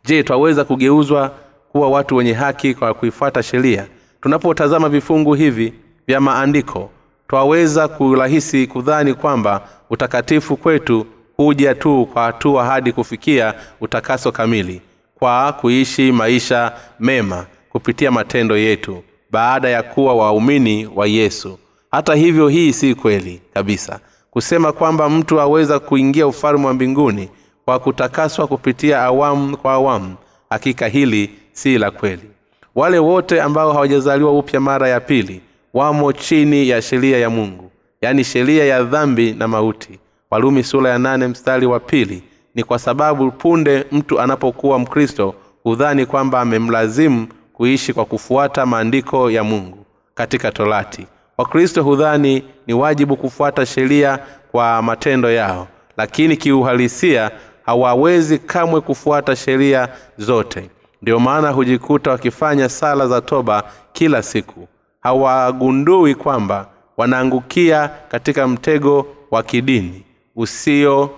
Je twaweza kugeuzwa kuwa watu wenye haki kwa kuifuata sheria? Tunapotazama vifungu hivi vya maandiko twaweza kurahisi kudhani kwamba utakatifu kwetu huja tu kwa hatua hadi kufikia utakaso kamili kwa kuishi maisha mema kupitia matendo yetu baada ya kuwa waumini wa yesu hata hivyo hii si kweli kabisa. Kusema kwamba mtu aweza kuingia ufalme wa mbinguni kwa kutakaswa kupitia awamu kwa awamu hakika hili si la kweli. Wale wote ambao hawajazaliwa upya mara ya pili wamo chini ya sheria ya mungu yaani sheria ya dhambi na mauti. Walumi sura ya nane mstari wa pili. Ni kwa sababu punde mtu anapokuwa mkristo hudhani kwamba amemlazimu kuishi kwa kufuata maandiko ya mungu katika torati wakristo hudhani ni wajibu kufuata sheria kwa matendo yao lakini kiuhalisia hawawezi kamwe kufuata sheria zote. Ndio maana hujikuta wakifanya sala za toba kila siku. Hawagundui kwamba wanaangukia katika mtego wa kidini usio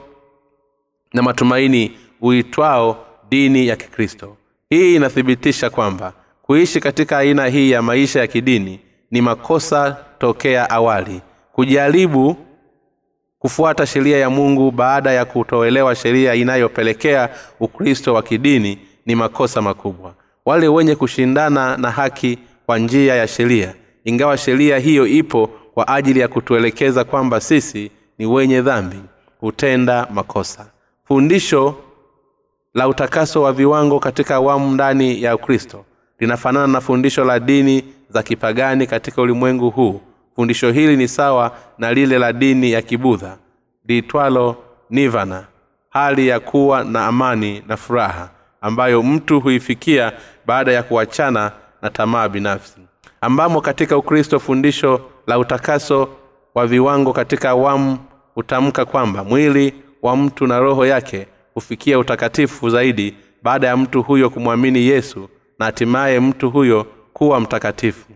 na matumaini uitwao dini ya kikristo. Hii inathibitisha kwamba kuishi katika aina hii ya maisha ya kidini ni makosa tokea awali. Kujaribu kufuata sheria ya mungu baada ya kutoelewa sheria inayopelekea ukristo wa kidini ni makosa makubwa. Wale wenye kushindana na haki kwa njia ya sheria ingawa sheria hiyo ipo kwa ajili ya kutuelekeza kwamba sisi ni wenye dhambi hutenda makosa. Fundisho la utakaso wa viwango katika awamu ndani ya ukristo linafanana na fundisho la dini za kipagani katika ulimwengu huu. Fundisho hili ni sawa na lile la dini ya kibudha liitwalo nivana hali ya kuwa na amani na furaha ambayo mtu huifikia baada ya kuachana na tamaa binafsi. Ambamo katika ukristo fundisho la utakaso wa viwango katika awamu hutamka kwamba mwili wa mtu na roho yake hufikia utakatifu zaidi baada ya mtu huyo kumwamini yesu na hatimaye mtu huyo kuwa mtakatifu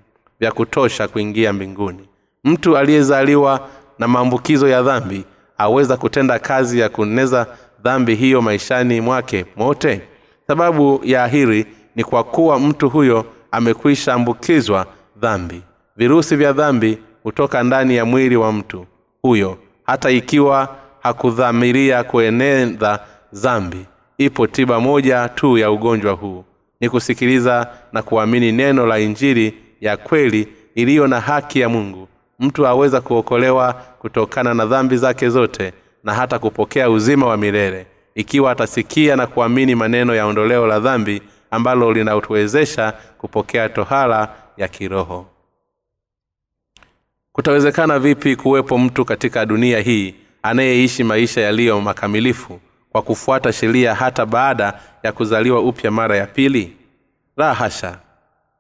vya kutosha kuingia mbinguni. Mtu aliyezaliwa na maambukizo ya dhambi aweza kutenda kazi ya kuneza dhambi hiyo maishani mwake mote? Sababu ya hili ni kwa kuwa mtu huyo amekwisha ambukizwa dhambi. Virusi vya dhambi hutoka ndani ya mwili wa mtu huyo hata ikiwa hakudhamiria kueneza dhambi. Ipo tiba moja tu ya ugonjwa huu ni kusikiliza na kuamini neno la injili ya kweli iliyo na haki ya mungu. Mtu aweza kuokolewa kutokana na dhambi zake zote na hata kupokea uzima wa milele ikiwa atasikia na kuamini maneno ya ondoleo la dhambi ambalo linatuwezesha kupokea tohara ya kiroho. Kutawezekana vipi kuwepo mtu katika dunia hii anayeishi maisha yaliyo makamilifu kwa kufuata sheria hata baada ya kuzaliwa upya mara ya pili? La hasha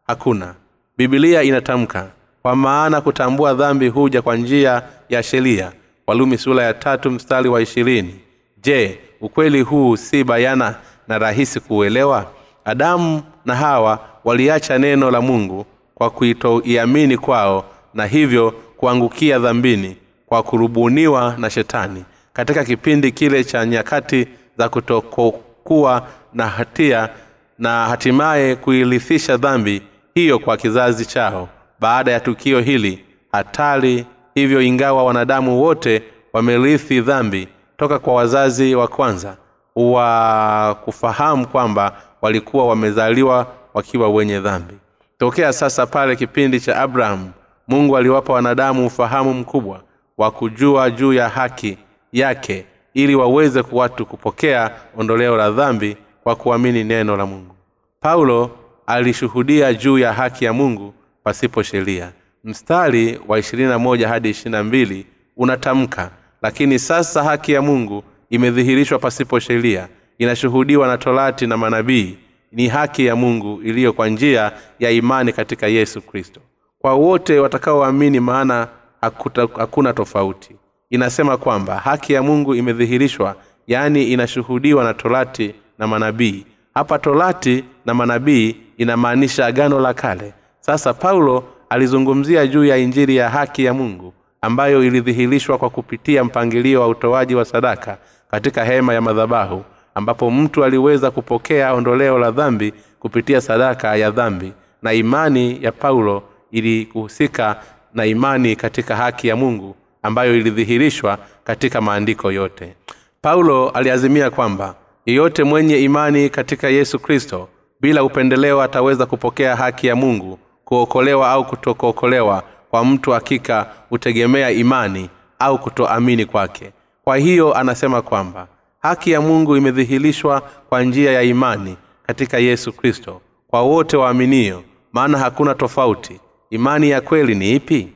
hakuna. Bibilia inatamka kwa maana kutambua dhambi huja kwa njia ya sheria. Walumi sura ya tatu mstari wa ishirini. Je ukweli huu si bayana na rahisi kuuelewa? Adamu na hawa waliacha neno la mungu kwa kuitoiamini kwao na hivyo kuangukia dhambini kwa kurubuniwa na shetani katika kipindi kile cha nyakati za kutokokuwa na hatia na hatimaye kuirithisha dhambi hiyo kwa kizazi chao. Baada ya tukio hili hatari hivyo ingawa wanadamu wote wamerithi dhambi toka kwa wazazi wa kwanza wa kufahamu kwamba walikuwa wamezaliwa wakiwa wenye dhambi. Tokea sasa pale kipindi cha abrahamu mungu aliwapa wanadamu ufahamu mkubwa wa kujua juu ya haki yake ili waweze watu kupokea ondoleo la dhambi kwa kuamini neno la mungu. Paulo alishuhudia juu ya haki ya mungu pasipo sheria. Mstari wa 21 hadi 22 unatamka lakini sasa haki ya mungu imedhihirishwa pasipo sheria. Inashuhudiwa na torati na manabii. Ni haki ya mungu iliyo kwa njia ya imani katika yesu kristo. Kwa wote watakaoamini maana hakuna tofauti inasema kwamba haki ya mungu imedhihirishwa yaani inashuhudiwa na torati na manabii. Hapa torati na manabii inamaanisha agano la kale. Sasa paulo alizungumzia juu ya injili ya haki ya mungu ambayo ilidhihirishwa kwa kupitia mpangilio wa utoaji wa sadaka katika hema ya madhabahu ambapo mtu aliweza kupokea ondoleo la dhambi kupitia sadaka ya dhambi. Na imani ya paulo ilikuhusika na imani katika haki ya mungu ambayo ilidhihirishwa katika maandiko yote. Paulo aliazimia kwamba yeyote mwenye imani katika yesu kristo bila upendeleo ataweza kupokea haki ya mungu kuokolewa au kutokuokolewa kwa mtu hakika hutegemea imani au kutoamini kwake. Kwa hiyo anasema kwamba haki ya mungu imedhihirishwa kwa njia ya imani katika yesu kristo kwa wote waaminio maana hakuna tofauti. Imani ya kweli ni ipi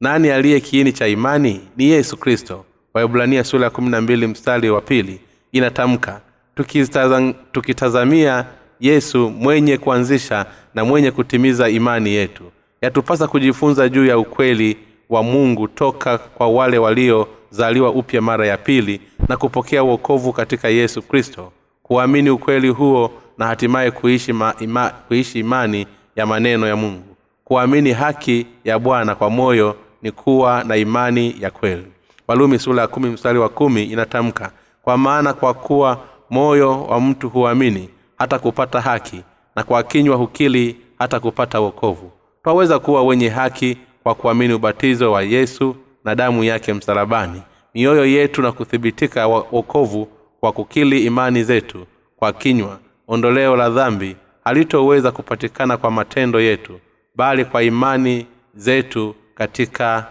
nani aliye kiini cha imani? Ni yesu kristo. Waibrania sura ya kumi na mbili mstari wa pili. Inatamka tukitaza, tukitazamia yesu mwenye kuanzisha na mwenye kutimiza imani yetu. Yatupasa kujifunza juu ya ukweli wa mungu toka kwa wale waliozaliwa upya mara ya pili na kupokea uokovu katika yesu kristo. Kuamini ukweli huo na hatimaye kuishi, ma, ima, kuishi imani ya maneno ya mungu. Kuamini haki ya bwana kwa moyo ni kuwa na imani ya kweli. Walumi sura ya kumi mstari wa kumi inatamka kwa maana kwa kuwa moyo wa mtu huamini hata kupata haki na kwa kinywa hukili hata kupata wokovu. Twaweza kuwa wenye haki kwa kuamini ubatizo wa yesu na damu yake msalabani mioyo yetu na kuthibitika wokovu kwa kukili imani zetu kwa kinywa. Ondoleo la dhambi halitoweza kupatikana kwa matendo yetu bali kwa imani zetu katika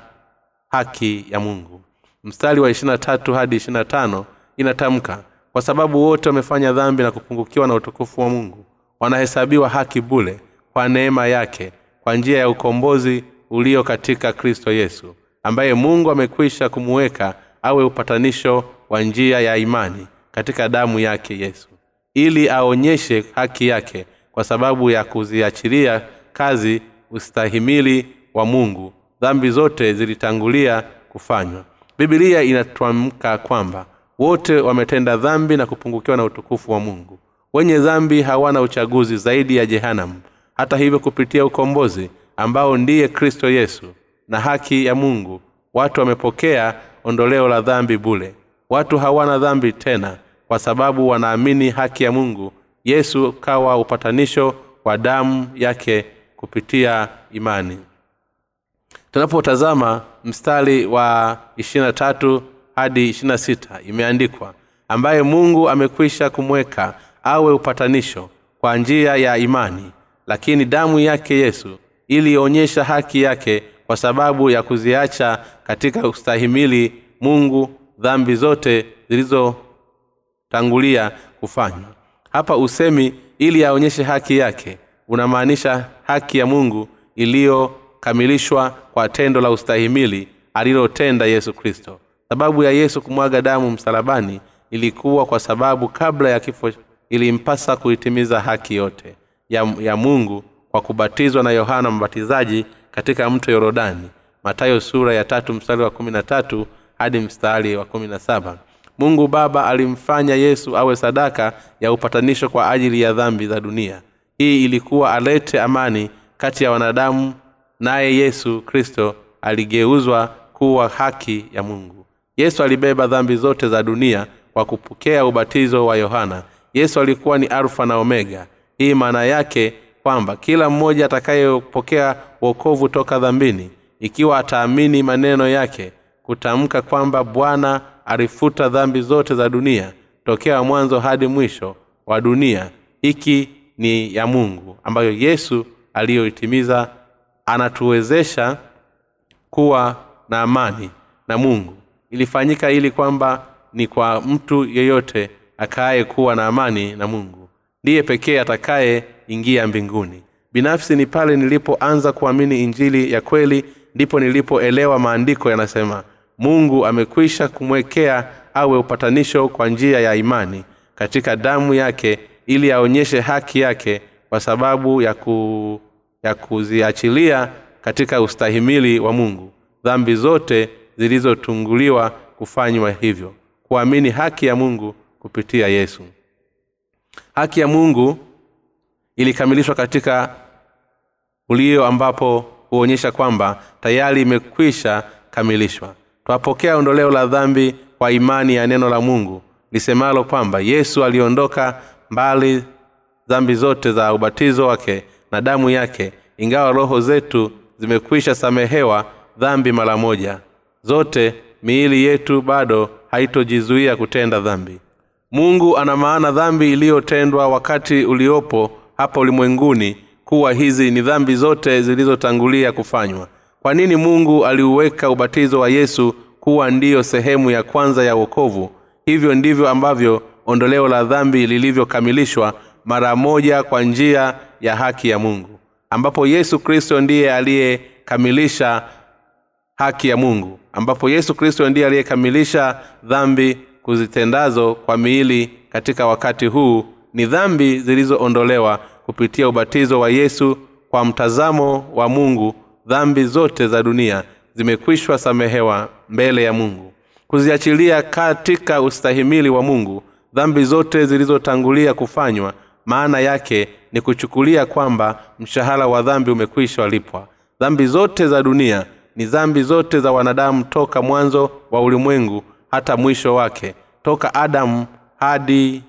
haki ya mungu. Mstari wa ishirina tatu hadi ishirina tano inatamka kwa sababu wote wamefanya dhambi na kupungukiwa na utukufu wa mungu wanahesabiwa haki bule kwa neema yake kwa njia ya ukombozi ulio katika kristo yesu ambaye mungu amekwisha kumuweka awe upatanisho wa njia ya imani katika damu yake yesu ili aonyeshe haki yake kwa sababu ya kuziachilia kazi ustahimili wa mungu dhambi zote zilitangulia kufanywa. Bibilia inatwamka kwamba wote wametenda dhambi na kupungukiwa na utukufu wa mungu. Wenye dhambi hawana uchaguzi zaidi ya jehanamu. Hata hivyo kupitia ukombozi ambao ndiye kristo yesu na haki ya mungu watu wamepokea ondoleo la dhambi bule. Watu hawana dhambi tena kwa sababu wanaamini haki ya mungu. Yesu kawa upatanisho wa damu yake kupitia imani tunapotazama mstari wa ishirina tatu hadi ishirina sita imeandikwa ambaye mungu amekwisha kumweka awe upatanisho kwa njia ya imani lakini damu yake yesu ilionyesha haki yake kwa sababu ya kuziacha katika ustahimili mungu dhambi zote zilizotangulia kufanywa. Hapa usemi ili aonyeshe haki yake unamaanisha haki ya mungu iliyokamilishwa kwa tendo la ustahimili alilotenda yesu kristo. Sababu ya yesu kumwaga damu msalabani ilikuwa kwa sababu kabla ya kifo ilimpasa kuitimiza haki yote ya, ya mungu kwa kubatizwa na yohana mbatizaji katika mto yorodani. Matayo sura ya tatu mstari wa kumi na tatu hadi mstari wa kumi na saba. Mungu baba alimfanya yesu awe sadaka ya upatanisho kwa ajili ya dhambi za dunia. Hii ilikuwa alete amani kati ya wanadamu naye yesu kristo aligeuzwa kuwa haki ya mungu. Yesu alibeba dhambi zote za dunia kwa kupokea ubatizo wa yohana. Yesu alikuwa ni alfa na omega. Hii maana yake kwamba kila mmoja atakayepokea uokovu toka dhambini ikiwa ataamini maneno yake kutamka kwamba bwana alifuta dhambi zote za dunia tokea mwanzo hadi mwisho wa dunia. Hiki ni ya mungu ambayo yesu aliyoitimiza anatuwezesha kuwa na amani na mungu. Ilifanyika ili kwamba ni kwa mtu yeyote akaaye kuwa na amani na mungu. Ndiye pekee atakayeingia mbinguni. Binafsi ni pale nilipoanza kuamini injili ya kweli ndipo nilipoelewa maandiko yanasema mungu amekwisha kumwekea awe upatanisho kwa njia ya imani katika damu yake ili aonyeshe haki yake kwa sababu ya, ku, ya kuziachilia katika ustahimili wa mungu. Dhambi zote zilizotunguliwa kufanywa hivyo. Kuamini haki ya mungu kupitia yesu. Haki ya mungu ilikamilishwa katika ulio ambapo huonyesha kwamba tayari imekwisha kamilishwa. Twapokea ondoleo la dhambi kwa imani ya neno la mungu lisemalo kwamba yesu aliondoka mbali dhambi zote za ubatizo wake na damu yake ingawa roho zetu zimekwisha samehewa dhambi mara moja. Zote miili yetu bado haitojizuia kutenda dhambi. Mungu ana maana dhambi iliyotendwa wakati uliopo hapa ulimwenguni kuwa hizi ni dhambi zote zilizotangulia kufanywa. Kwa nini mungu aliuweka ubatizo wa yesu kuwa ndiyo sehemu ya kwanza ya wokovu? Hivyo ndivyo ambavyo ondoleo la dhambi lilivyokamilishwa mara moja kwa njia ya haki ya mungu ambapo yesu kristo ndiye aliyekamilisha haki ya mungu ambapo yesu kristo ndiye aliyekamilisha dhambi kuzitendazo kwa miili katika wakati huu ni dhambi zilizoondolewa kupitia ubatizo wa yesu kwa mtazamo wa mungu. Dhambi zote za dunia zimekwishwa samehewa mbele ya mungu. Kuziachilia katika ustahimili wa mungu dhambi zote zilizotangulia kufanywa maana yake ni kuchukulia kwamba mshahara wa dhambi umekwisha lipwa. Dhambi zote za dunia ni dhambi zote za wanadamu toka mwanzo wa ulimwengu hata mwisho wake toka adamu hadi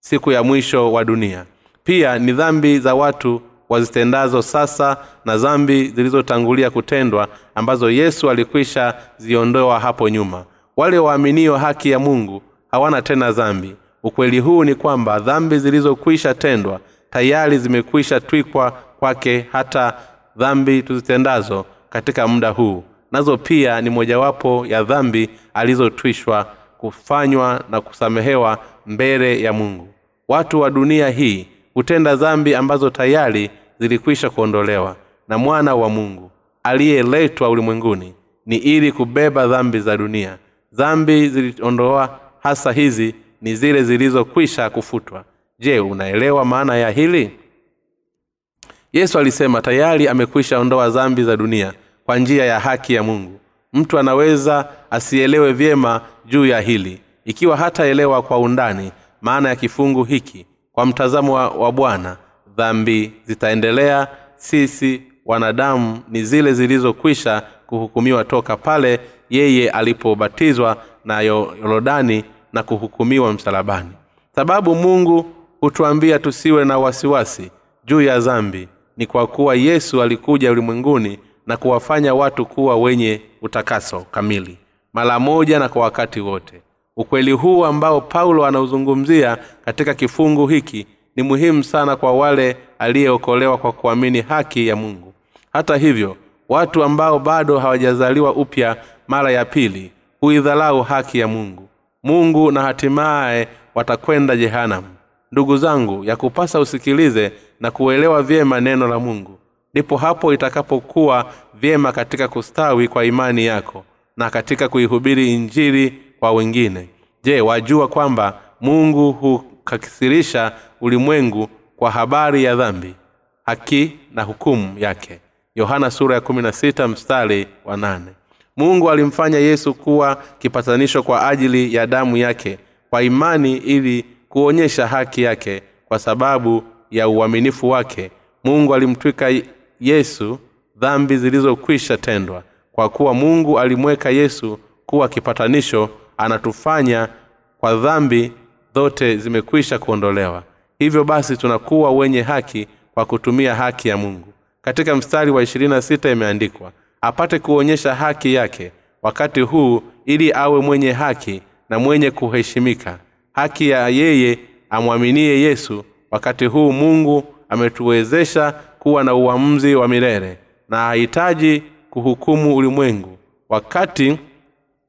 siku ya mwisho wa dunia. Pia ni dhambi za watu wazitendazo sasa na dhambi zilizotangulia kutendwa ambazo yesu alikwisha ziondoa hapo nyuma. Wale waaminio haki ya mungu hawana tena dhambi ukweli huu ni kwamba dhambi zilizokwisha tendwa tayari zimekwisha twikwa kwake hata dhambi tuzitendazo katika muda huu. Nazo pia ni mojawapo ya dhambi alizotwishwa kufanywa na kusamehewa mbele ya mungu. Watu wa dunia hii hutenda dhambi ambazo tayari zilikwisha kuondolewa na mwana wa mungu aliyeletwa ulimwenguni ni ili kubeba dhambi za dunia. Dhambi ziliondoa hasa hizi ni zile zilizokwisha kufutwa. Je unaelewa maana ya hili? Yesu alisema tayari amekwisha ondoa dhambi za dunia kwa njia ya haki ya mungu. Mtu anaweza asielewe vyema juu ya hili ikiwa hataelewa kwa undani maana ya kifungu hiki. Kwa mtazamo wa, wa bwana dhambi zitaendelea. Sisi wanadamu ni zile zilizokwisha kuhukumiwa toka pale yeye alipobatizwa na yorodani na kuhukumiwa msalabani. Sababu mungu hutuambia tusiwe na wasiwasi juu ya dhambi ni kwa kuwa yesu alikuja ulimwenguni na kuwafanya watu kuwa wenye utakaso kamili mara moja na kwa wakati wote. Ukweli huu ambao paulo anauzungumzia katika kifungu hiki ni muhimu sana kwa wale aliyeokolewa kwa kuamini haki ya mungu. Hata hivyo watu ambao bado hawajazaliwa upya mara ya pili huidhalau haki ya mungu mungu na hatimaye watakwenda jehanamu ndugu zangu ya kupasa usikilize na kuelewa vyema neno la mungu. Ndipo hapo itakapokuwa vyema katika kustawi kwa imani yako na katika kuihubiri injili kwa wengine. Je wajua kwamba mungu hukasirisha ulimwengu kwa habari ya dhambi haki na hukumu yake? Yohana sura ya 16 mstari wa nane mungu alimfanya yesu kuwa kipatanisho kwa ajili ya damu yake kwa imani ili kuonyesha haki yake kwa sababu ya uaminifu wake. Mungu alimtwika yesu dhambi zilizokwisha tendwa. Kwa kuwa mungu alimweka yesu kuwa kipatanisho anatufanya kwa dhambi zote zimekwisha kuondolewa. Hivyo basi tunakuwa wenye haki kwa kutumia haki ya mungu. Katika mstari wa 26 imeandikwa apate kuonyesha haki yake wakati huu ili awe mwenye haki na mwenye kuheshimika. Haki ya yeye amwaminie yesu wakati huu mungu ametuwezesha kuwa na uamuzi wa milele na hahitaji kuhukumu ulimwengu wakati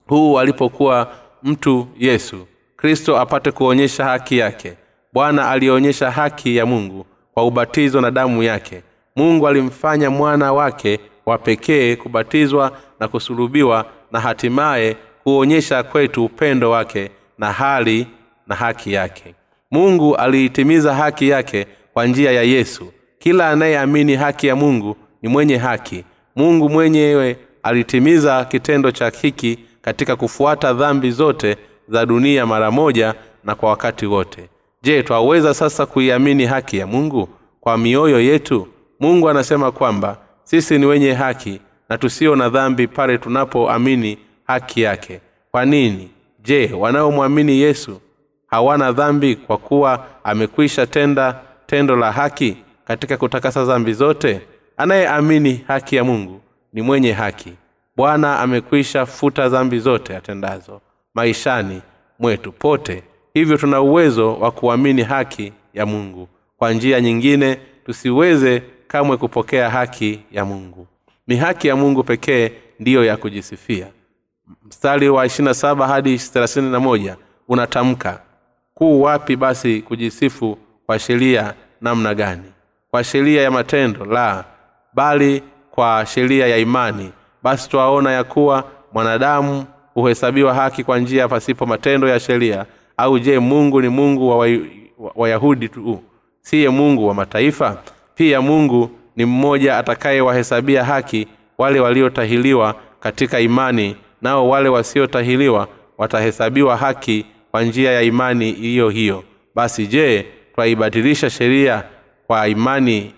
huu alipokuwa mtu yesu. Kristo apate kuonyesha haki yake. Bwana alionyesha haki ya mungu kwa ubatizo na damu yake. Mungu alimfanya mwana wake wa pekee kubatizwa na kusulubiwa na hatimaye kuonyesha kwetu upendo wake na hali na haki yake. Mungu aliitimiza haki yake kwa njia ya yesu. Kila anayeamini haki ya mungu ni mwenye haki. Mungu mwenyewe alitimiza kitendo cha hiki katika kufuata dhambi zote za dunia mara moja na kwa wakati wote. Je twaweza sasa kuiamini haki ya mungu kwa mioyo yetu? Mungu anasema kwamba sisi ni wenye haki na tusio na dhambi pale tunapoamini haki yake. Kwa nini? Je wanaomwamini yesu hawana dhambi kwa kuwa amekwisha tenda tendo la haki katika kutakasa dhambi zote? Anayeamini haki ya mungu ni mwenye haki. Bwana amekwisha futa dhambi zote atendazo maishani mwetu pote. Hivyo tuna uwezo wa kuamini haki ya mungu. Kwa njia nyingine tusiweze kamwe kupokea haki ya mungu. Ni haki ya mungu pekee ndiyo ya kujisifia. Mstari wa 27 hadi 31 unatamka kuu wapi basi kujisifu kwa sheria namna gani? Kwa sheria ya matendo la bali kwa sheria ya imani. Basi twaona ya kuwa mwanadamu huhesabiwa haki kwa njia pasipo matendo ya sheria. Au je mungu ni mungu wa wayahudi wa, wa tu? Siye mungu wa mataifa pia mungu ni mmoja atakayewahesabia haki wale waliotahiliwa katika imani nao wale wasiotahiliwa watahesabiwa haki kwa njia ya imani iliyo hiyo. Basi je twaibatilisha sheria kwa imani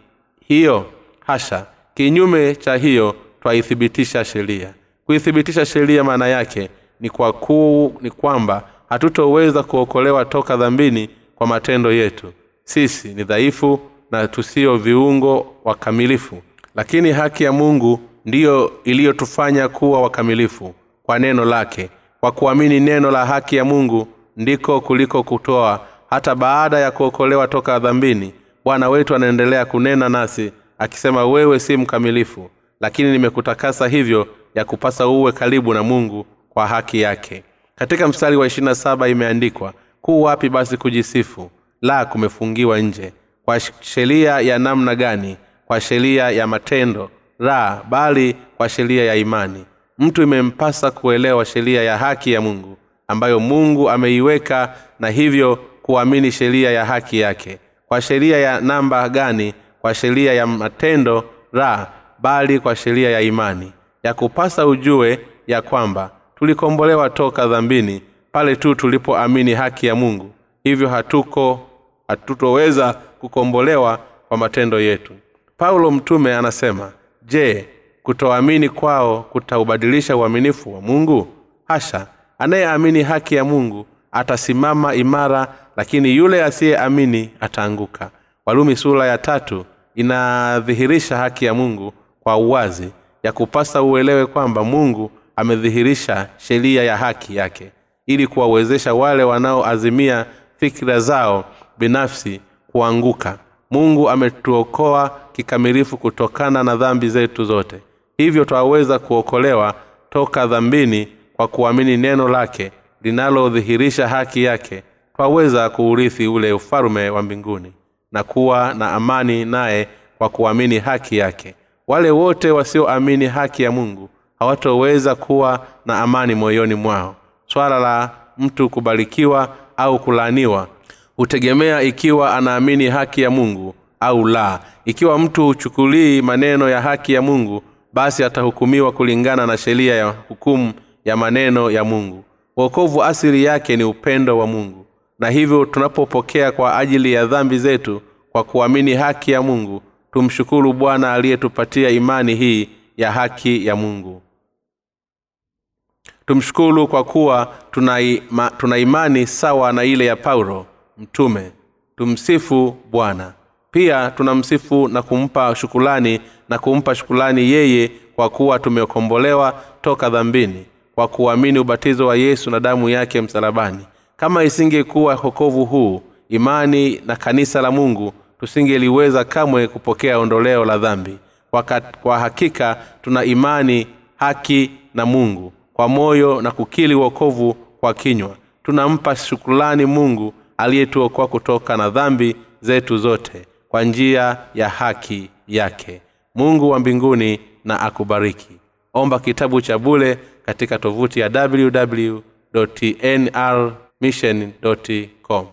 hiyo? Hasha. Kinyume cha hiyo twaithibitisha sheria. Kuithibitisha sheria maana yake ni kwa kuu ni kwamba hatutoweza kuokolewa toka dhambini kwa matendo yetu. Sisi ni dhaifu na tusio viungo wakamilifu. Lakini haki ya mungu ndiyo iliyotufanya kuwa wakamilifu kwa neno lake. Kwa kuamini neno la haki ya mungu ndiko kuliko kutoa hata baada ya kuokolewa toka dhambini. Bwana wetu anaendelea kunena nasi akisema wewe si mkamilifu lakini nimekutakasa hivyo ya kupasa uwe karibu na mungu kwa haki yake. Katika mstari wa ishirina saba imeandikwa kuu wapi basi kujisifu? La kumefungiwa nje kwa sheria ya namna gani? Kwa sheria ya matendo la bali kwa sheria ya imani. Mtu imempasa kuelewa sheria ya haki ya mungu ambayo mungu ameiweka na hivyo kuamini sheria ya haki yake. Kwa sheria ya namba gani? Kwa sheria ya matendo la bali kwa sheria ya imani. Ya kupasa ujue ya kwamba tulikombolewa toka dhambini pale tu tulipoamini haki ya mungu. Hivyo hatuko hatutoweza kukombolewa kwa matendo yetu. Paulo mtume anasema je kutoamini kwao kutaubadilisha uaminifu wa mungu? Hasha anayeamini haki ya mungu atasimama imara lakini yule asiyeamini ataanguka. Walumi sura ya tatu inadhihirisha haki ya mungu kwa uwazi ya kupasa uelewe kwamba mungu amedhihirisha sheria ya haki yake ili kuwawezesha wale wanaoazimia fikira zao binafsi kuanguka. Mungu ametuokoa kikamilifu kutokana na dhambi zetu zote. Hivyo twaweza kuokolewa toka dhambini kwa kuamini neno lake linalodhihirisha haki yake. Twaweza kuurithi ule ufalume wa mbinguni na kuwa na amani naye kwa kuamini haki yake. Wale wote wasioamini haki ya mungu hawatoweza kuwa na amani moyoni mwao. Swala la mtu kubarikiwa au kulaaniwa hutegemea ikiwa anaamini haki ya mungu au la. Ikiwa mtu huchukulii maneno ya haki ya mungu basi atahukumiwa kulingana na sheria ya hukumu ya maneno ya mungu. Wokovu asili yake ni upendo wa mungu. Na hivyo tunapopokea kwa ajili ya dhambi zetu kwa kuamini haki ya mungu tumshukuru bwana aliyetupatia imani hii ya haki ya mungu. Tumshukuru kwa kuwa tuna, ima, tuna imani sawa na ile ya paulo mtume. Tumsifu bwana. Pia tunamsifu na kumpa shukulani na kumpa shukulani yeye kwa kuwa tumekombolewa toka dhambini kwa kuamini ubatizo wa yesu na damu yake msalabani. Kama isingekuwa hokovu huu imani na kanisa la mungu tusingeliweza kamwe kupokea ondoleo la dhambi. Kwa, kwa hakika tuna imani haki na mungu. Kwa moyo na kukili uokovu kwa kinywa tunampa shukulani mungu aliyetuokoa kutoka na dhambi zetu zote kwa njia ya haki yake. Mungu wa mbinguni na akubariki. Omba kitabu cha bule katika tovuti ya www nrmission com